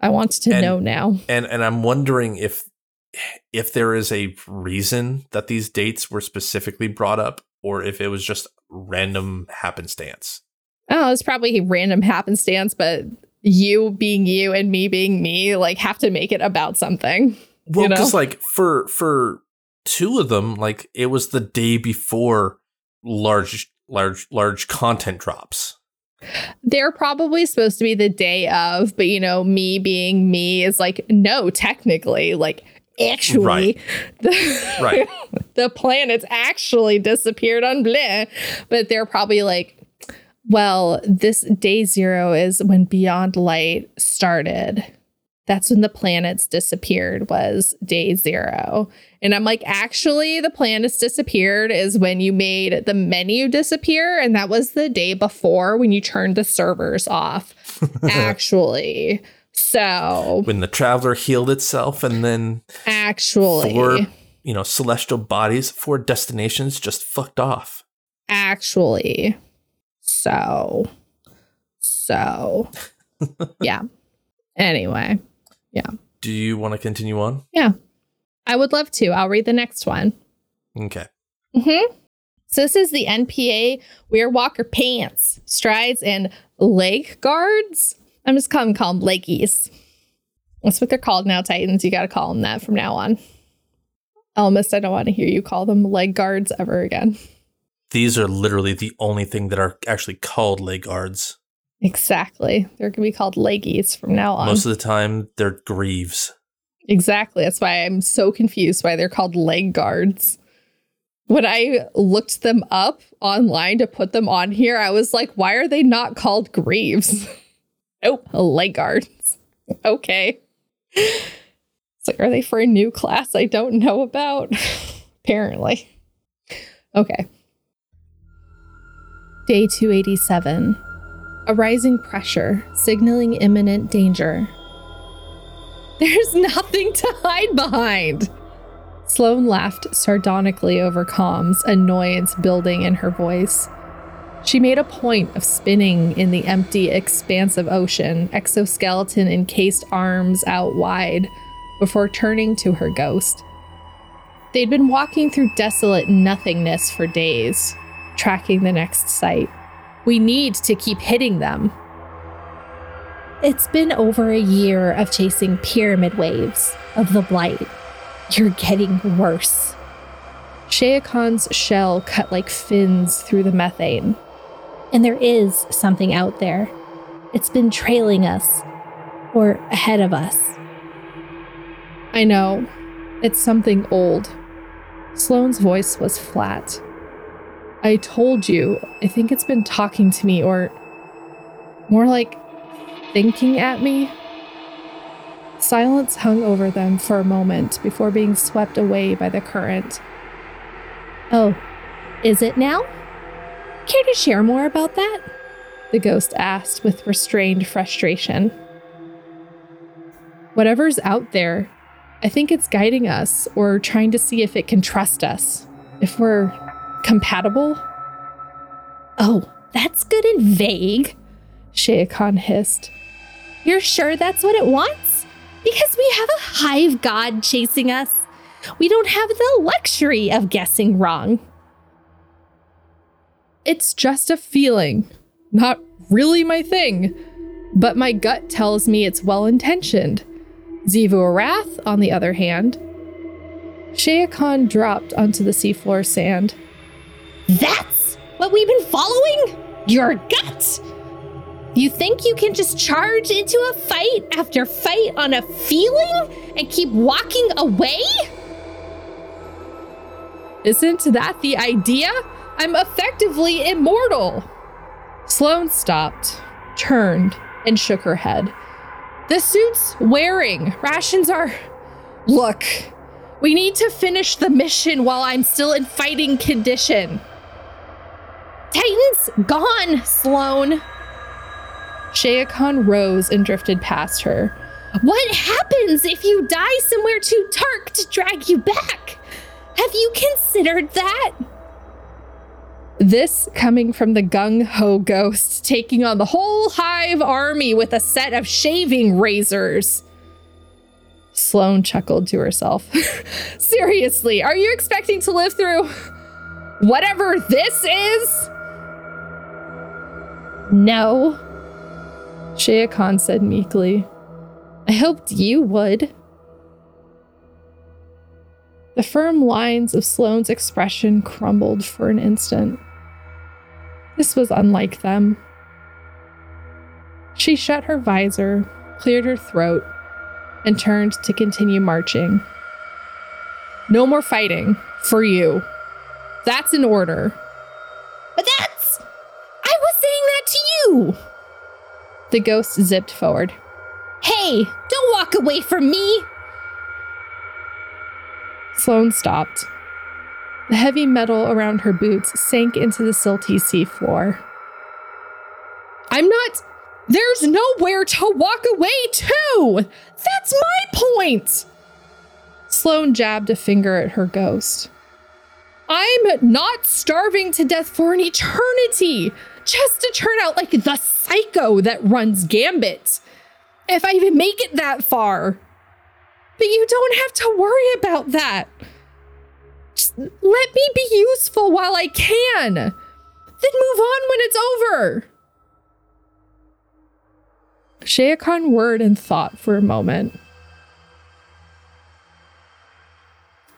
S2: i want to
S1: And-
S2: know now
S1: and and I'm wondering if if there is a reason that these dates were specifically brought up or if it was just random happenstance.
S2: Oh, it's probably a random happenstance, but you being you and me being me, like, have to make it about something.
S1: Well,
S2: You know?
S1: because like for for two of them, like it was the day before large large large content drops.
S2: They're probably supposed to be the day of, but you know, me being me is like, no, technically, like, actually,
S1: Right.
S2: the,
S1: Right.
S2: the planets actually disappeared on Bleh. But they're probably like, well, this day zero is when Beyond Light started. That's when the planets disappeared, was day zero. And I'm like, actually, the planets disappeared is when you made the menu disappear. And that was the day before when you turned the servers off. actually. So,
S1: when the traveler healed itself and then
S2: actually.
S1: four you know celestial bodies four destinations just fucked off
S2: actually. So, so, yeah. Anyway,
S1: do you want to continue on Yeah.
S2: I would love to. I'll read the next one.
S1: okay
S2: Mm-hmm. So this is the NPA Weir Walker pants, strides, and leg guards. I'm just calling call them leggies. That's what they're called now, Titans. You got to call them that from now on. Ellimist, I don't want to hear you call them leg guards ever again.
S1: these are literally the only thing that are actually called leg guards
S2: Exactly. They're going to be called leggies from now on.
S1: most of the time they're greaves
S2: Exactly. That's why I'm so confused why they're called leg guards. When I looked them up online to put them on here, I was like, why are they not called Greaves? nope, leg guards. okay. It's like, are they for a new class I don't know about? Apparently. Okay. Day 287. A rising pressure, signaling imminent danger. There's nothing to hide behind. Sloane laughed sardonically over comms, annoyance building in her voice. She made a point of spinning in the empty expanse of ocean, exoskeleton encased arms out wide, before turning to her ghost. They'd been walking through desolate nothingness for days, tracking the next sight. We need to keep hitting them, it's been over a year of chasing pyramid waves of the blight. You're getting worse. Shea Khan's shell cut like fins through the methane. And there is something out there. It's been trailing us.
S4: or ahead of us.
S2: I know. It's something old. Sloane's voice was flat. I told you, I think it's been talking to me, or more like thinking at me. Silence hung over them for a moment before being swept away by the current.
S4: Oh, is it now? Care to share more about that?
S2: The ghost asked with restrained frustration. Whatever's out there, I think it's guiding us or trying to see if it can trust us, if we're compatible.
S4: Oh, that's good and vague,
S2: Shaya Khan hissed.
S4: You're sure that's what it wants? Because we have a hive god chasing us. We don't have the luxury of guessing wrong.
S2: It's just a feeling, not really my thing, but my gut tells me it's well intentioned. Xivu Arath, on the other hand, Shaya Khan dropped onto the seafloor sand.
S4: That's what we've been following? Your gut? You think you can just charge into a fight after fight on a feeling and keep walking away?
S2: Isn't that the idea? I'm effectively immortal. Sloane stopped, turned, and shook her head. The suit's wearing. Rations are. Look, we need to finish the mission while I'm still in fighting condition.
S4: Titan's gone, Sloane.
S2: Shaya Khan rose and drifted past her.
S4: What happens if you die somewhere too dark to drag you back? Have you considered that?
S2: This coming from the gung ho ghost taking on the whole hive army with a set of shaving razors. Sloane chuckled to herself. Seriously, are you expecting to live through whatever this is?
S4: No.
S2: Shaya Khan said meekly. I hoped you would. The firm lines of Sloane's expression crumbled for an instant. This was unlike them. She shut her visor, cleared her throat, and turned to continue marching. No more fighting, for you. That's an order.
S4: But that's. To you!
S2: The ghost zipped forward.
S4: Hey, don't walk away from me!
S2: Sloane stopped. The heavy metal around her boots sank into the silty sea floor. I'm not. There's nowhere to walk away to! That's my point! Sloane jabbed a finger at her ghost. I'm not starving to death for an eternity, just to turn out like the psycho that runs Gambit. If I even make it that far. But you don't have to worry about that. Just let me be useful while I can. Then move on when it's over. Shaya Khan whirred and thought for a moment.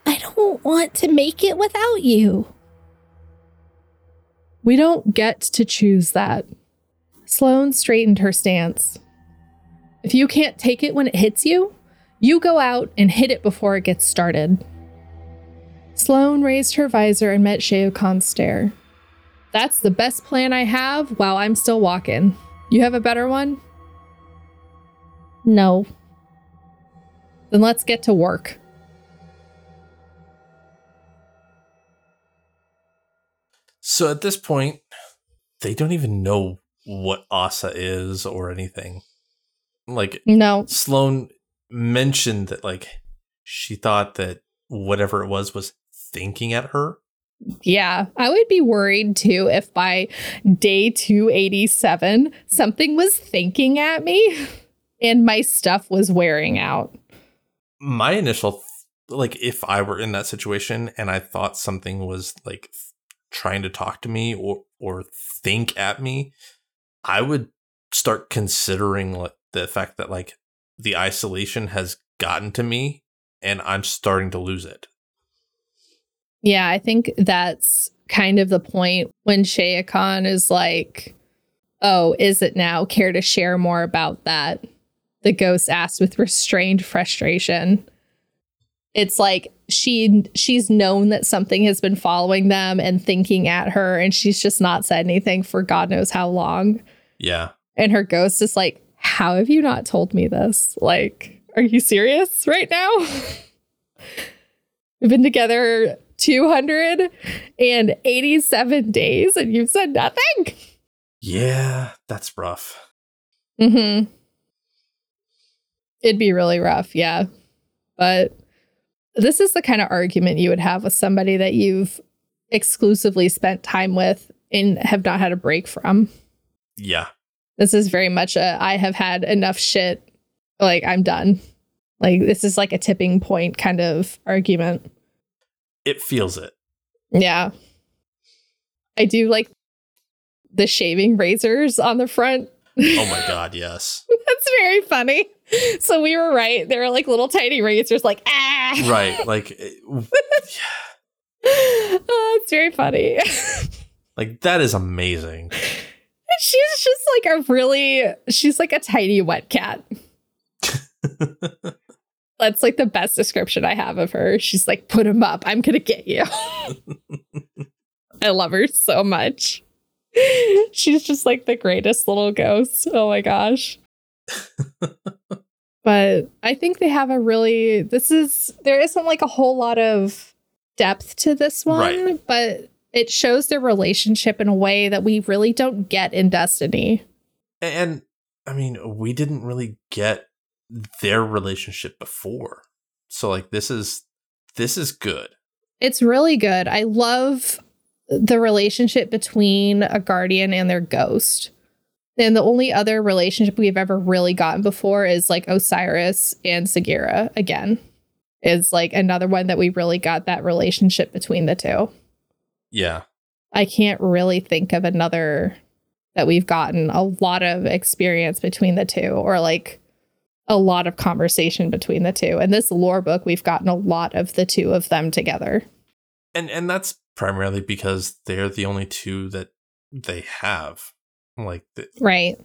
S4: I don't want to make it without you.
S2: We don't get to choose that. Sloane straightened her stance. If you can't take it when it hits you, you go out and hit it before it gets started. Sloane raised her visor and met Shaya Khan's stare. That's the best plan I have while I'm still walking. You have a better one?
S4: No.
S2: Then let's get to work.
S1: So at this point, they don't even know what Ahsa is or anything. Like
S2: No.
S1: Sloane mentioned that like she thought that whatever it was was thinking at her.
S2: Yeah, I would be worried too if by day 287 something was thinking at me and my stuff was wearing out.
S1: My initial th- like if I were in that situation and I thought something was like trying to talk to me or or think at me, I would start considering like the fact that like the isolation has gotten to me and I'm starting to lose it.
S2: Yeah, I think that's kind of the point when Shaya Khan is like, oh, is it now? Care to share more about that? the ghost asks with restrained frustration. It's like she she's known that something has been following them and thinking at her, and she's just not said anything for God knows how long.
S1: Yeah.
S2: And her ghost is like, How have you not told me this? Like, are you serious right now? We've been together 287 days and you've said nothing.
S1: Yeah, that's rough.
S2: Mm-hmm. It'd be really rough, yeah. But this is the kind of argument you would have with somebody that you've exclusively spent time with and have not had a break from.
S1: Yeah.
S2: This is very much a I have had enough shit. Like I'm done. Like this is like a tipping point kind of argument.
S1: It feels it.
S2: Yeah. I do like the shaving razors on the front.
S1: Oh my god, yes.
S2: That's very funny. So we were right. They were like little tiny razors, like ah.
S1: Right. Like eh, it-
S2: oh, it's very funny.
S1: like that is amazing.
S2: she's just like a really. She's like a tiny wet cat. That's like the best description I have of her. She's like, put him up. I'm gonna get you. I love her so much. She's just like the greatest little ghost. Oh my gosh. But I think they have a really this is there isn't like a whole lot of depth to this one,
S1: Right.
S2: but it shows their relationship in a way that we really don't get in Destiny.
S1: And I mean, we didn't really get their relationship before. So like this is this is good.
S2: It's really good. I love the relationship between a guardian and their ghost. And the only other relationship we've ever really gotten before is like Osiris and Sagira again. Is like another one that we really got that relationship between the two.
S1: Yeah.
S2: I can't really think of another that we've gotten a lot of experience between the two or like a lot of conversation between the two. And this lore book, we've gotten a lot of the two of them together.
S1: And and that's primarily because they're the only two that they have. Like th-
S2: Right.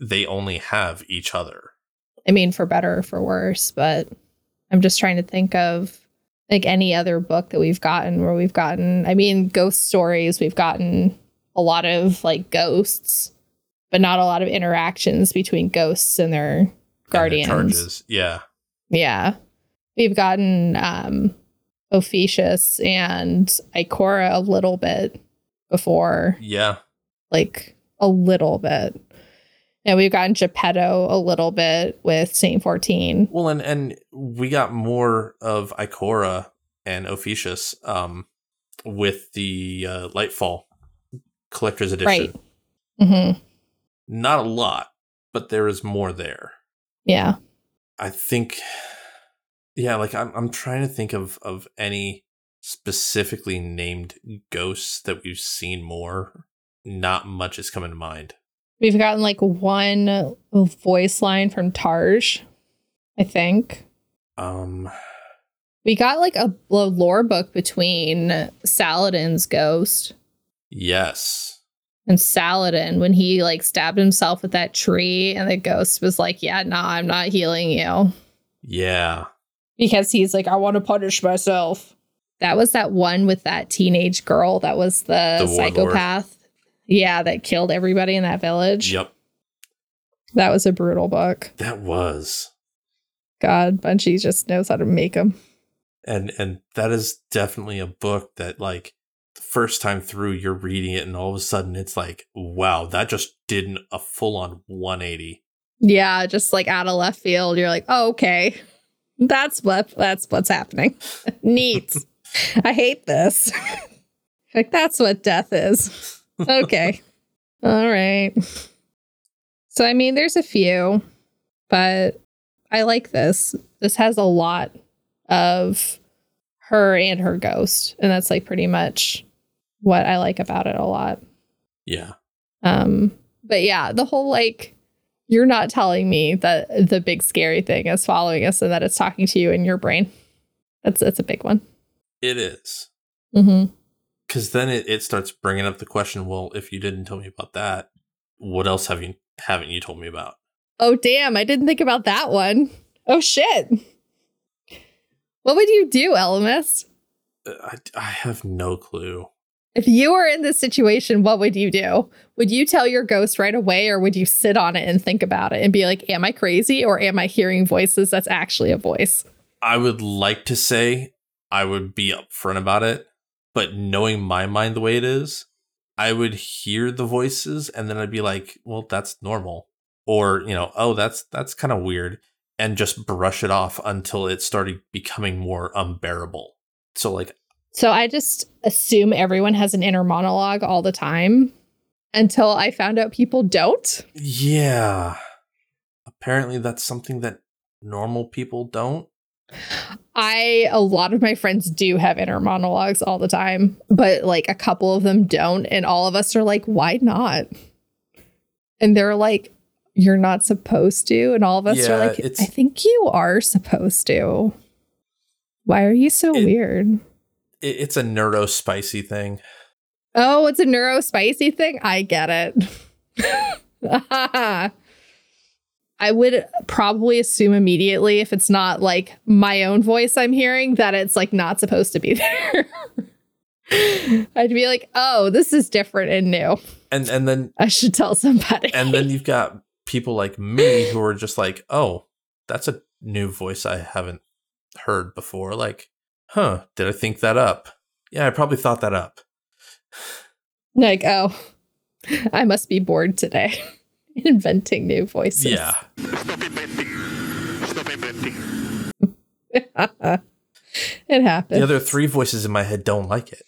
S1: they only have each other.
S2: I mean, for better or for worse, but I'm just trying to think of like any other book that we've gotten where we've gotten, I mean, ghost stories, we've gotten a lot of like ghosts, but not a lot of interactions between ghosts and their
S1: and their
S2: guardians.
S1: charges. Yeah.
S2: Yeah. We've gotten um Ophiuchus and Ikora a little bit before,
S1: Yeah.
S2: like a little bit. And we've gotten Geppetto a little bit with Saint 14.
S1: Well, and and we got more of Ikora and Ophiuchus um with the uh, Lightfall collector's edition.
S2: Right. Mm-hmm.
S1: Not a lot, but there is more there.
S2: Yeah.
S1: I think yeah, like I'm I'm trying to think of of any specifically named ghosts that we've seen more. Not much is coming to mind.
S2: We've gotten like one voice line from Tarj, I think.
S1: Um
S2: We got like a, a lore book between Saladin's ghost
S1: yes.
S2: and Saladin when he like stabbed himself with that tree, and the ghost was like, Yeah, no, I'm not healing you.
S1: Yeah.
S2: Because he's like, I want to punish myself. That was that one with that teenage girl that was the,
S1: The warlord.
S2: psychopath. Yeah, that killed everybody in that village.
S1: Yep.
S2: That was a brutal book.
S1: That was.
S2: God, Bungie just knows how to make them.
S1: and and that is definitely a book that like the first time through you're reading it and all of a sudden it's like wow that just did an- a full on 180
S2: Yeah, just like out of left field, you're like, oh, okay, that's what that's what's happening. Neat. I hate this. like that's what death is. Okay. All right. So I mean, there's a few, but I like this. This has a lot of her and her ghost, and that's like pretty much what I like about it a lot.
S1: yeah
S2: Um, but yeah, the whole like you're not telling me that the big scary thing is following us and that it's talking to you in your brain. That's that's a big one.
S1: it is
S2: Mm-hmm.
S1: Because then it, it starts bringing up the question well if you didn't tell me about that what else have you haven't you told me about
S2: Oh, damn. I didn't think about that one. Oh, shit. What would you do, Ellimist?
S1: Uh, I, I have no clue.
S2: If you were in this situation, what would you do? Would you tell your ghost right away, or would you sit on it and think about it and be like, Am I crazy, or am I hearing voices that's actually a voice?
S1: I would like to say I would be upfront about it, but knowing my mind the way it is, I would hear the voices and then I'd be like, well, that's normal. Or, you know, oh, that's that's kind of weird and just brush it off until it started becoming more unbearable. So like
S2: So I just assume everyone has an inner monologue all the time until I found out people don't.
S1: yeah. Apparently that's something that normal people don't.
S2: I a lot of my friends do have inner monologues all the time, but like a couple of them don't and all of us are like why not? And they're like you're not supposed to and all of us
S1: Yeah,
S2: are like I think you are supposed to. Why are you so
S1: It-
S2: weird?
S1: It, it's a neuro spicy thing.
S2: Oh, it's a neuro spicy thing? I get it. I would probably assume immediately if it's not like my own voice I'm hearing that it's like not supposed to be there. I'd be like, "Oh, this is different and new.
S1: And and then
S2: I should tell somebody."
S1: and then you've got people like me who are just like, "Oh, that's a new voice I haven't heard before." Like, "Huh, did I think that up?" Yeah, I probably thought that up.
S2: like, "Oh, I must be bored today." Inventing new voices.
S1: Yeah.
S2: stop inventing it happens.
S1: The other three voices in my head don't like it.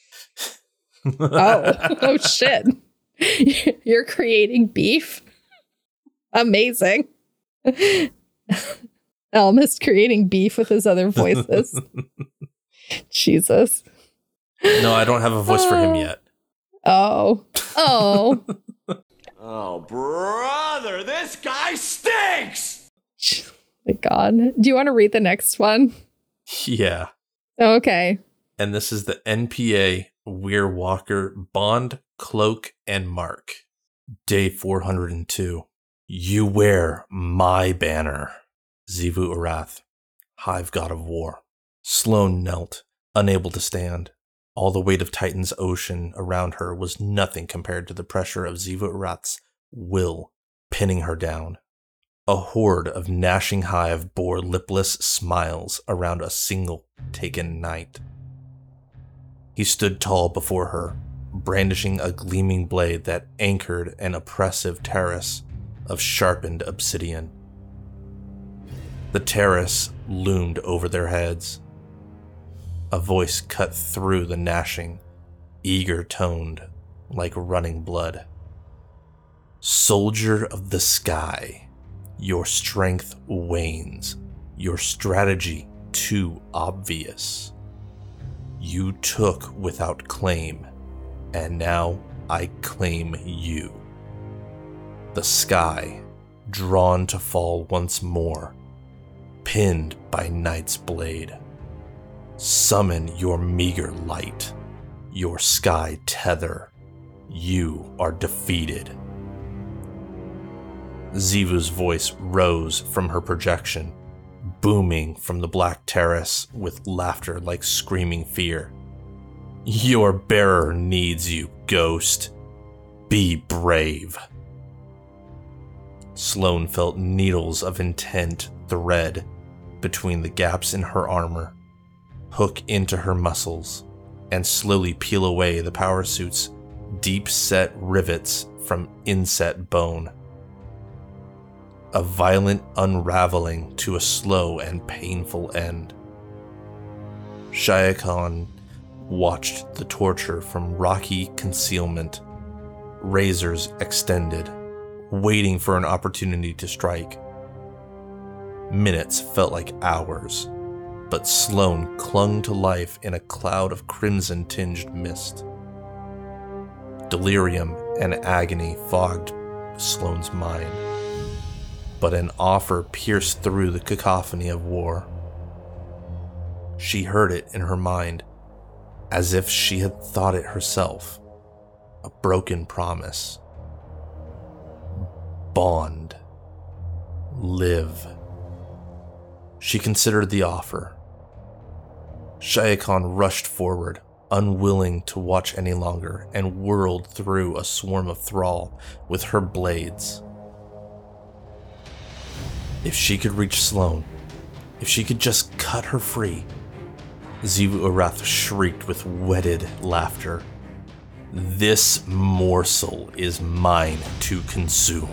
S2: oh, oh shit. You're creating beef? Amazing. Ellimist creating beef with his other voices. Jesus.
S1: No, I don't have a voice for him
S2: Uh.
S1: yet.
S2: Oh. Oh.
S3: Oh, brother, this guy stinks!
S2: My God. Do you want to read the next one?
S1: Yeah.
S2: Okay.
S1: And this is the NPA Weir Walker Bond, Cloak, and Mark. Day 402. You wear my banner. Xivu Arath, Hive God of War. Sloane knelt, unable to stand. All the weight of Titan's ocean around her was nothing compared to the pressure of Xivu Arath's will pinning her down. A horde of gnashing hive bore lipless smiles around a single taken knight. He stood tall before her, brandishing a gleaming blade that anchored an oppressive terrace of sharpened obsidian. The terrace loomed over their heads. A voice cut through the gnashing, eager toned like running blood. Soldier of the sky, your strength wanes, your strategy too obvious. You took without claim, and now I claim you. The sky, drawn to fall once more, pinned by knight's blade. Summon your meager light, your sky tether. You are defeated. Xivu's voice rose from her projection, booming from the black terrace with laughter like screaming fear. Your bearer needs you, ghost. Be brave. Sloane felt needles of intent thread between the gaps in her armor, hook into her muscles, and slowly peel away the power suit's deep set rivets from inset bone. A violent unraveling to a slow and painful end. Shia Khan watched the torture from rocky concealment, razors extended, waiting for an opportunity to strike. Minutes felt like hours, but Sloane clung to life in a cloud of crimson tinged mist. Delirium and agony fogged Sloane's mind, but an offer pierced through the cacophony of war. She heard it in her mind, as if she had thought it herself a broken promise. Bond. live. She considered the offer. Shaya Khan rushed forward, unwilling to watch any longer, and whirled through a swarm of thrall with her blades. If she could reach Sloane, if she could just cut her free, Xivu Arath shrieked with whetted laughter. This morsel is mine to consume.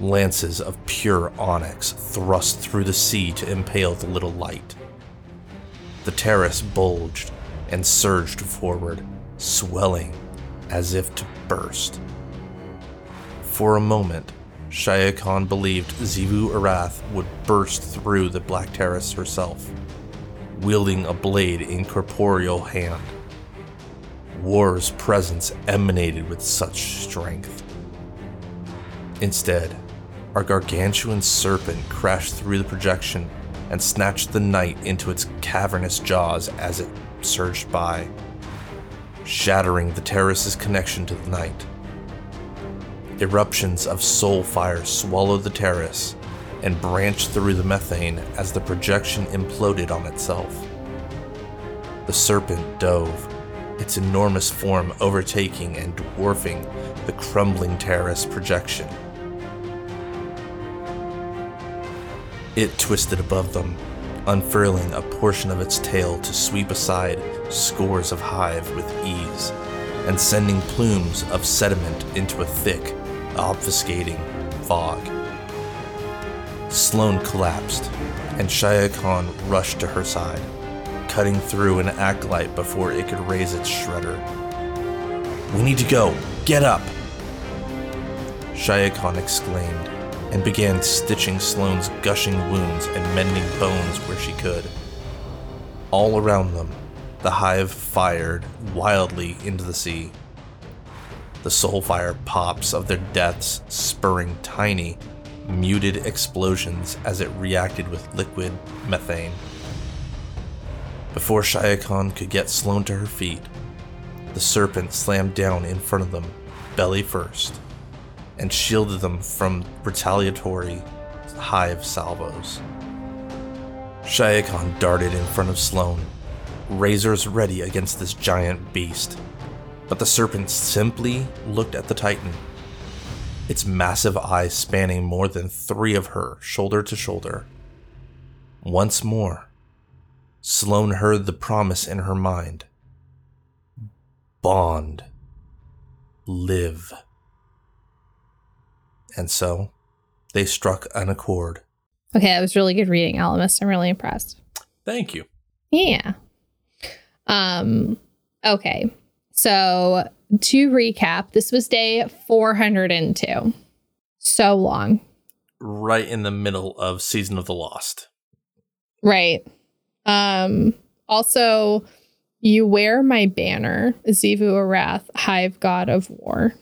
S1: Lances of pure onyx thrust through the sea to impale the little light. The terrace bulged and surged forward, swelling as if to burst. For a moment, Shaya Khan believed Xivu Arath would burst through the Black Terrace herself, wielding a blade in corporeal hand. War's presence emanated with such strength. Instead, our gargantuan serpent crashed through the projection and snatched the knight into its cavernous jaws as it surged by, shattering the terrace's connection to the knight. Eruptions of soul fire swallowed the terrace and branched through the methane as the projection imploded on itself. The serpent dove, its enormous form overtaking and dwarfing the crumbling terrace projection. It twisted above them, unfurling a portion of its tail to sweep aside scores of hive with ease, and sending plumes of sediment into a thick, obfuscating fog. Sloane collapsed, and Shaya Khan rushed to her side, cutting through an acolyte before it could raise its shredder. We need to go! Get up! Shaya Khan exclaimed, and began stitching Sloane's gushing wounds and mending bones where she could. All around them, the hive fired wildly into the sea. The soulfire pops of their deaths spurring tiny, muted explosions as it reacted with liquid methane. Before Shaya Khan could get Sloane to her feet, the serpent slammed down in front of them, belly first and shielded them from retaliatory hive salvos. Shaya Khan darted in front of Sloane, razors ready against this giant beast. But the serpent simply looked at the Titan, its massive eyes spanning more than three of her, shoulder to shoulder. Once more, Sloane heard the promise in her mind Bond. Live. And so they struck an accord.
S2: Okay, that was really good reading, Ellimist. I'm really impressed.
S1: Thank you.
S2: Yeah. Um, okay. So to recap, this was day 402. So long.
S1: Right in the middle of Season of the Lost.
S2: Right. Um, also, you wear my banner, Xivu Arath, Hive God of War.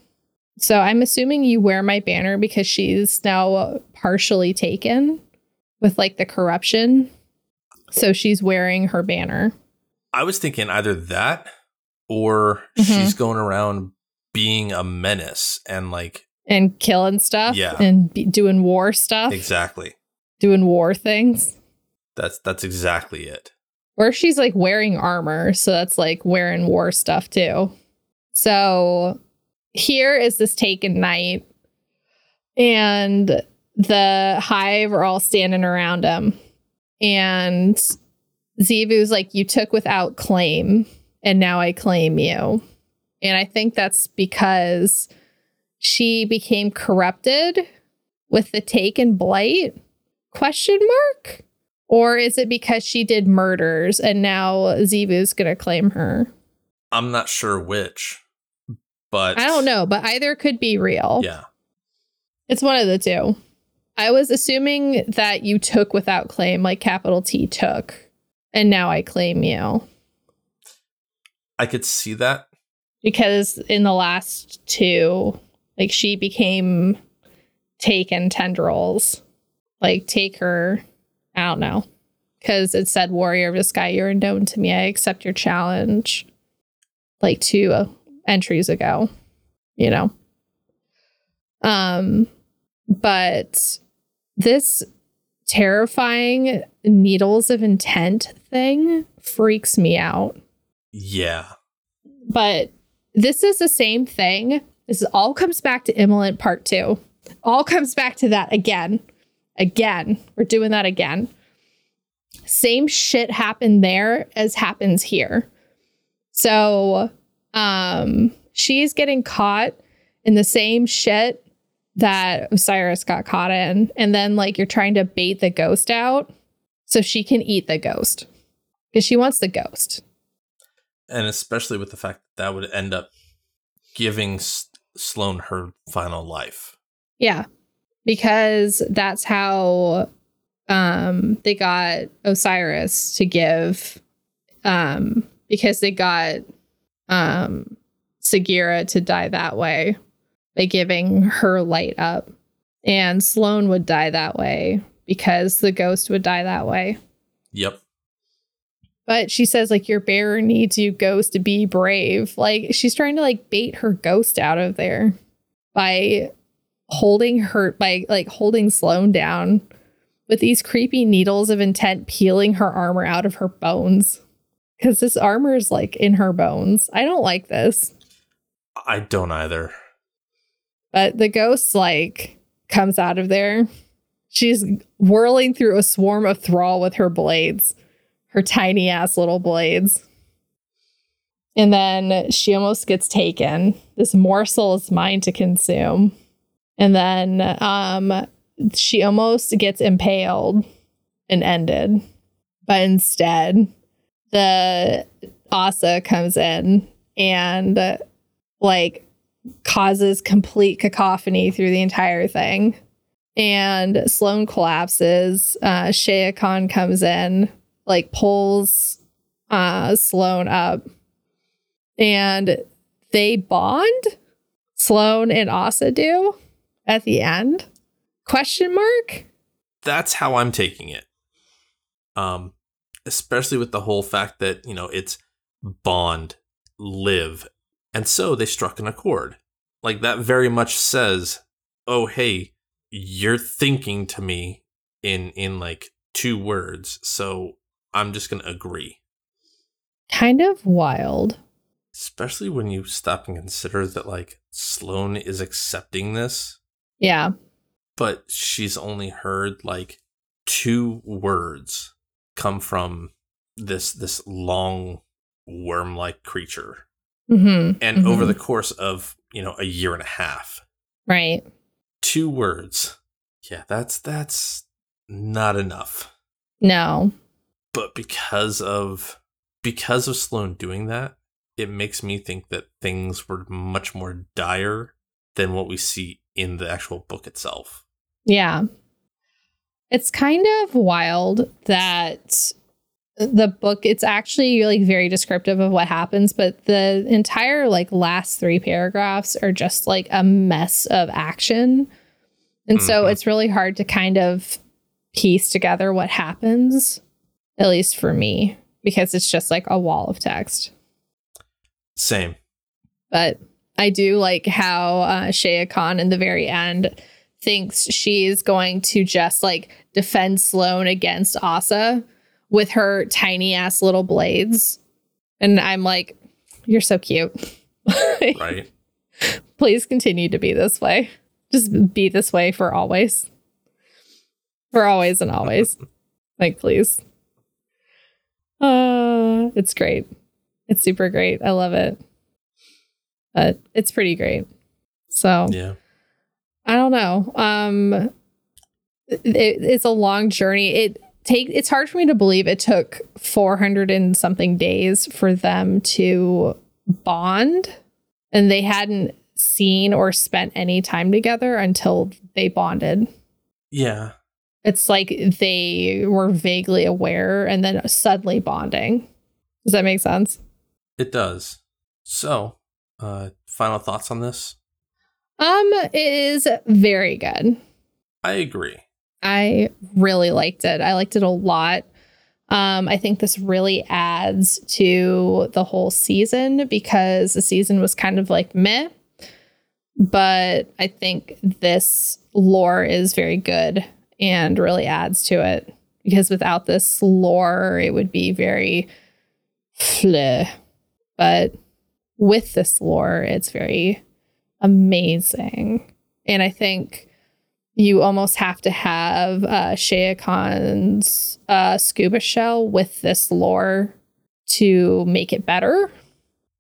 S2: So I'm assuming you wear my banner because she's now partially taken with like the corruption. So she's wearing her banner.
S1: I was thinking either that or
S2: Mhm.
S1: she's going around being a menace and like
S2: and killing stuff
S1: Yeah.
S2: and be doing war stuff,
S1: exactly.
S2: doing war things.
S1: That's that's exactly it.
S2: Or she's like wearing armor, so that's like wearing war stuff too. So here is this taken knight, and the hive are all standing around him. And Xivu's like, You took without claim, and now I claim you. And I think that's because she became corrupted with the taken blight question mark or is it because she did murders and now Xivu's gonna claim her?
S1: I'm not sure which, but
S2: I don't know, but either could be real.
S1: Yeah.
S2: It's one of the two. I was assuming that you took without claim, like capital T took, and now I claim you.
S1: I could see that.
S2: Because in the last two, like she became taken tendrils. Like take her, I don't know. Because it said warrior of the sky, you're unknown to me. I accept your challenge. Like to entries ago, you know. Um but this terrifying needles of intent thing freaks me out.
S1: Yeah.
S2: But this is the same thing. This is, all comes back to Immolent Part 2. All comes back to that again. Again. We're doing that again. Same shit happened there as happens here. So, um, she's getting caught in the same shit that Osiris got caught in. And then, like, you're trying to bait the ghost out so she can eat the ghost because she wants the ghost.
S1: And especially with the fact that that would end up giving S- Sloane her final life.
S2: Yeah. Because that's how um they got Osiris to give um because they got um Sagira to die that way by giving her light up. And Sloane would die that way because the ghost would die that way.
S1: Yep.
S2: But she says like your bearer needs you ghost to be brave. Like she's trying to like bait her ghost out of there by holding her by like holding Sloane down with these creepy needles of intent peeling her armor out of her bones. Cuz this armor is like in her bones. I don't like this.
S1: I don't either.
S2: But the ghost like comes out of there. She's whirling through a swarm of thrall with her blades, her tiny ass little blades. And then she almost gets taken. This morsel is mine to consume. And then um she almost gets impaled and ended. But instead, the Ahsa comes in and like causes complete cacophony through the entire thing. And Sloane collapses. Uh, Shea Khan comes in, like pulls uh, Sloane up, and they bond. Sloane and Ahsa do at the end? Question mark.
S1: That's how I'm taking it. Um, especially with the whole fact that you know it's bond, live, and so they struck an accord. Like that very much says, "Oh, hey, you're thinking to me in in like two words, so I'm just gonna agree."
S2: Kind of wild.
S1: Especially when you stop and consider that like Sloane is accepting this,
S2: Yeah.
S1: but she's only heard like two words come from this this long worm-like creature
S2: Mm-hmm.
S1: and over the course of you know a year and a half
S2: right.
S1: two words yeah that's that's not enough
S2: No.
S1: but because of because of sloan doing that it makes me think that things were much more dire than what we see in the actual book itself
S2: Yeah. It's kind of wild that the book it's actually like very descriptive of what happens but the entire like last 3 paragraphs are just like a mess of action. And so
S1: Mhm.
S2: it's really hard to kind of piece together what happens at least for me because it's just like a wall of text.
S1: same
S2: but I do like how uh, Shea Khan in the very end thinks she's going to just like defend Sloane against Ahsa with her tiny ass little blades. And I'm like, you're so cute.
S1: right
S2: Please continue to be this way. Just be this way for always. For always and always. like, please. Uh, it's great. It's super great. I love it. But it's pretty great. So
S1: yeah
S2: I don't know. Um, it, it's a long journey. It take. It's hard for me to believe it took 400 and something days for them to bond, and they hadn't seen or spent any time together until they bonded.
S1: yeah
S2: It's like they were vaguely aware and then suddenly bonding. Does that make sense?
S1: it does so uh final thoughts on this
S2: Um, it is very good.
S1: i agree
S2: I really liked it. I liked it a lot. Um, I think this really adds to the whole season because the season was kind of like meh. but I think this lore is very good and really adds to it because without this lore, it would be very fleh. But with this lore, it's very amazing. And I think you almost have to have uh, Shea Khan's uh, scuba shell with this lore to make it better.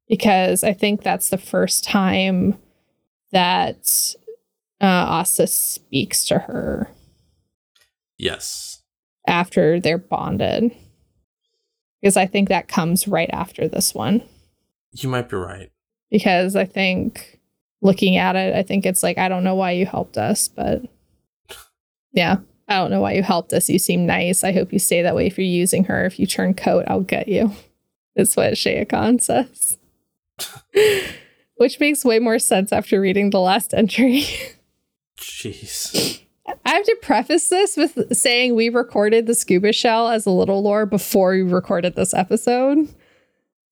S2: Because I think that's the first time that uh, Ahsa speaks to her
S1: Yes.
S2: after they're bonded. Because I think that comes right after this one.
S1: You might be right.
S2: Because I think looking at it, I think it's like, I don't know why you helped us, but yeah, I don't know why you helped us. You seem nice. I hope you stay that way if you're using her. If you turn coat, I'll get you. That's what Shea Khan says. Which makes way more sense after reading the last entry.
S1: Jeez.
S2: I have to preface this with saying we recorded the scuba shell as a little lore before we recorded this episode.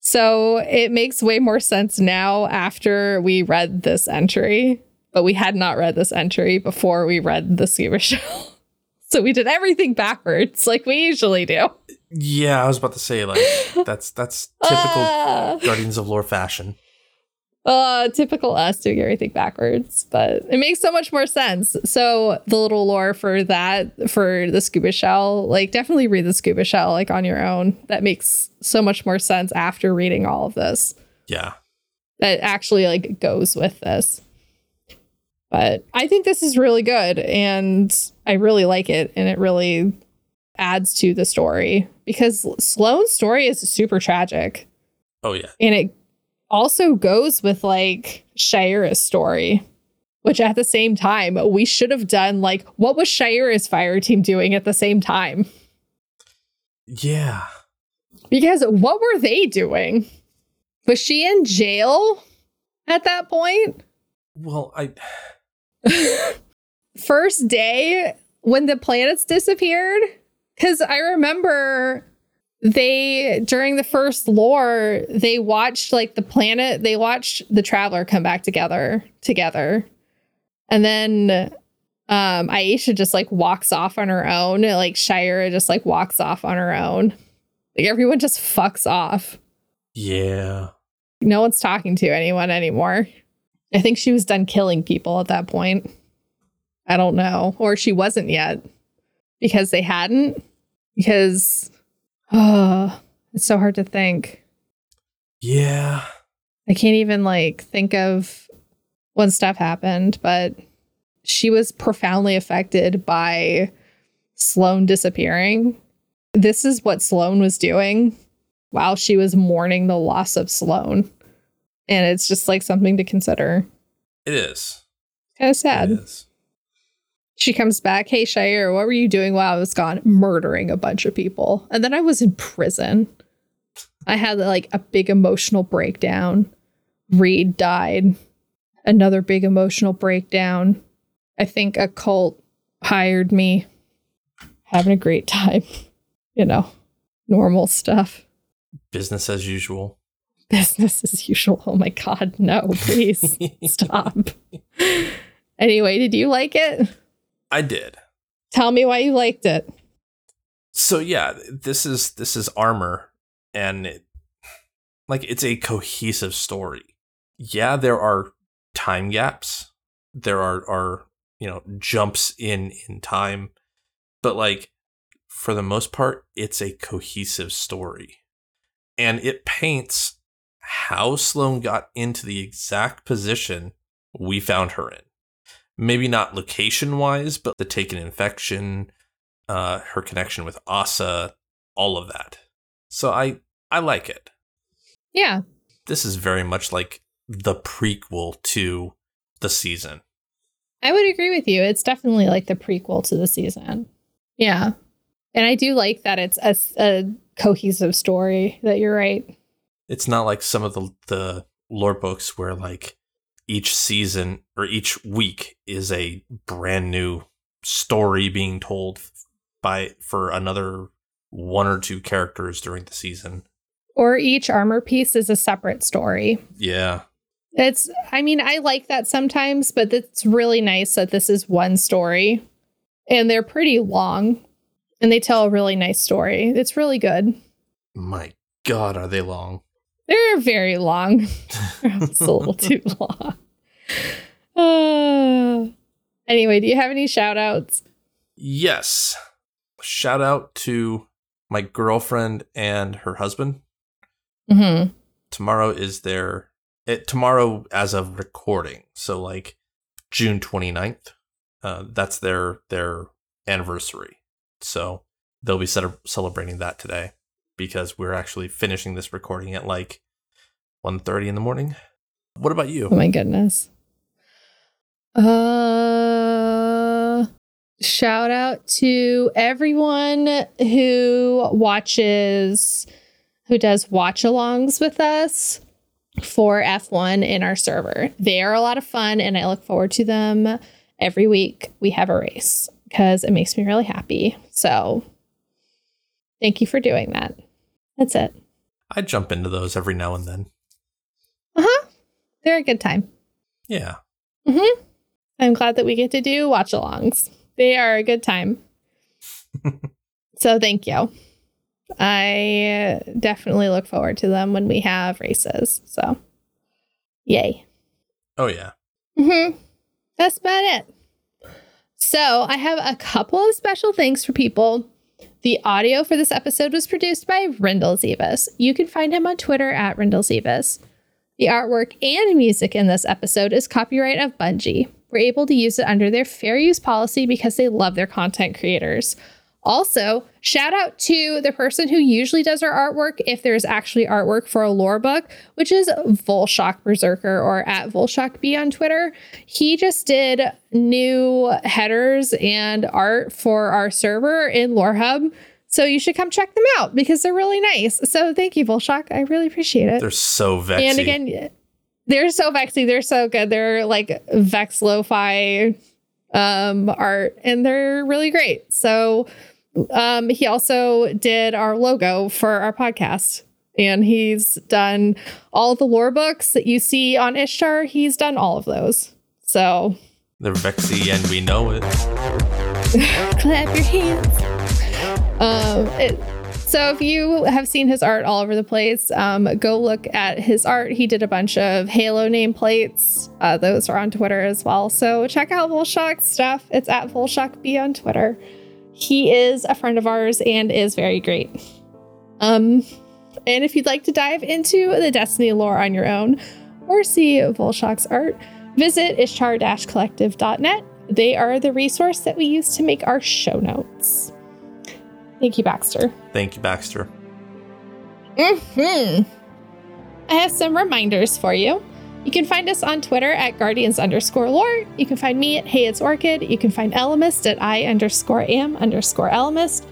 S2: So it makes way more sense now after we read this entry, but we had not read this entry before we read the scuba shell. So we did everything backwards like we usually do.
S1: Yeah, I was about to say like that's that's typical
S2: Ah.
S1: Guardians of Lore fashion.
S2: Uh, typical us doing everything backwards, but it makes so much more sense. So the little lore for that, for the scuba shell, like definitely read the scuba shell like on your own. That makes so much more sense after reading all of this.
S1: Yeah.
S2: That actually like goes with this. But I think this is really good and I really like it and it really adds to the story because Sloane's story is super tragic
S1: Oh yeah.
S2: and it also goes with like Shira's story, which at the same time we should have done like what was Shira's fire team doing at the same time?
S1: Yeah.
S2: Because what were they doing? Was she in jail at that point?
S1: Well, I
S2: First day when the planets disappeared? Because I remember they during the first lore they watched like the planet they watched the traveler come back together together. And then um aisha just like walks off on her own. Like shira just like walks off on her own. Like everyone just fucks off.
S1: Yeah.
S2: no one's talking to anyone anymore. I think she was done killing people at that point. I don't know. Or she wasn't yet. Because they hadn't. Because oh it's so hard to think
S1: Yeah.
S2: I can't even like think of when stuff happened, but she was profoundly affected by Sloane disappearing. This is what Sloane was doing while she was mourning the loss of Sloane. And it's just like something to consider.
S1: It is.
S2: Kind of sad.
S1: is.
S2: She comes back, Hey, Shire, what were you doing while I was gone? Murdering a bunch of people. And then I was in prison. I had like a big emotional breakdown. Reed died. Another big emotional breakdown. I think a cult hired me. Having a great time. You know, normal stuff.
S1: Business as usual.
S2: Business as usual. Oh my God, no, please stop. Anyway, did you like it?
S1: I did.
S2: Tell me why you liked it.
S1: So yeah, this is this is armor and it, like it's a cohesive story. Yeah, there are time gaps. There are are, you know, jumps in in time, but like for the most part it's a cohesive story. And it paints how Sloane got into the exact position we found her in. Maybe not location wise, but the taken infection, uh, her connection with Ahsa, all of that. So I I like it.
S2: Yeah.
S1: This is very much like the prequel to the season.
S2: I would agree with you. It's definitely like the prequel to the season. Yeah. And I do like that it's a, a cohesive story, that you're right.
S1: It's not like some of the the lore books where like each season or each week is a brand new story being told by for another one or two characters during the season.
S2: Or each armor piece is a separate story.
S1: Yeah.
S2: It's, I mean, I like that sometimes, but it's really nice that this is one story and they're pretty long and they tell a really nice story. It's really good.
S1: My God, are they long?
S2: They're very long. it's a little too long. Uh, anyway, do you have any shout outs?
S1: Yes. Shout out to my girlfriend and her husband.
S2: Mm-hmm.
S1: Tomorrow is their it, tomorrow as of recording. So like June 29th. Uh, that's their their anniversary. So they'll be ce- celebrating that today because we're actually finishing this recording at like 1.30 in the morning. What about you?
S2: Oh my goodness. Uh shout out to everyone who watches who does watch alongs with us for F1 in our server. They are a lot of fun and I look forward to them every week we have a race because it makes me really happy. So thank you for doing that. That's it.
S1: I jump into those every now and then.
S2: Uh-huh. They're a good time.
S1: Yeah.
S2: Mm-hmm. I'm glad that we get to do watch alongs. They are a good time. so thank you. I definitely look forward to them when we have races. So yay.
S1: Oh yeah.
S2: Mm-hmm. That's about it. So I have a couple of special things for people. The audio for this episode was produced by Rindel Zivas. You can find him on Twitter at Rindel Zivas. The artwork and music in this episode is copyright of Bungie. We're able to use it under their fair use policy because they love their content creators. Also, shout out to the person who usually does our artwork if there's actually artwork for a lore book, which is Vulshok Berserker or at VulshokB on Twitter. He just did new headers and art for our server in Lore Hub. So you should come check them out because they're really nice. So thank you, Vulshok. I really appreciate it.
S1: They're so vexy.
S2: And again, they're so vexy. They're so good. They're like Vex lo-fi um, art, and they're really great. So um, he also did our logo for our podcast. And he's done all the lore books that you see on Ishtar. He's done all of those. So
S1: They're vexy and we know it.
S2: clap your hands. Um, it, so if you have seen his art all over the place, um, go look at his art. He did a bunch of Halo nameplates. Uh, those are on Twitter as well. So check out Vulshok's stuff. It's at VulshokB on Twitter. He is a friend of ours and is very great. Um, and if you'd like to dive into the Destiny lore on your own or see Vulshok's art, visit ishtar-collective.net. They are the resource that we use to make our show notes. Thank you, Baxter.
S1: Thank you, Baxter.
S2: Hmm. I have some reminders for you. You can find us on Twitter at guardians underscore lore. You can find me at Hey It's Orchid. You can find Ellimist at I underscore am underscore Ellimist.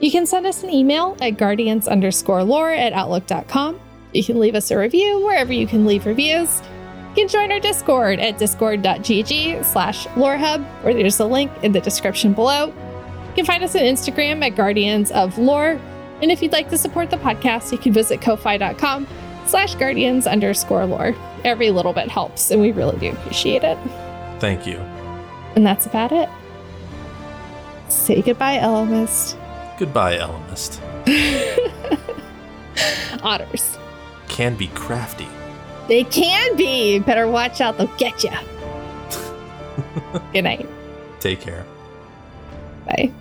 S2: You can send us an email at guardians underscore lore at outlook.com. You can leave us a review wherever you can leave reviews. You can join our Discord at discord.gg slash lorehub, where there's a link in the description below. You can find us on Instagram at guardians of lore. And if you'd like to support the podcast, you can visit ko-fi.com slash guardians underscore lore. Every little bit helps, and we really do appreciate it.
S1: Thank you.
S2: And that's about it. Say goodbye, Ellimist.
S1: Goodbye, Ellimist.
S2: Otters.
S1: Can be crafty.
S2: They can be. Better watch out, they'll get you. Good night.
S1: Take care.
S2: Bye.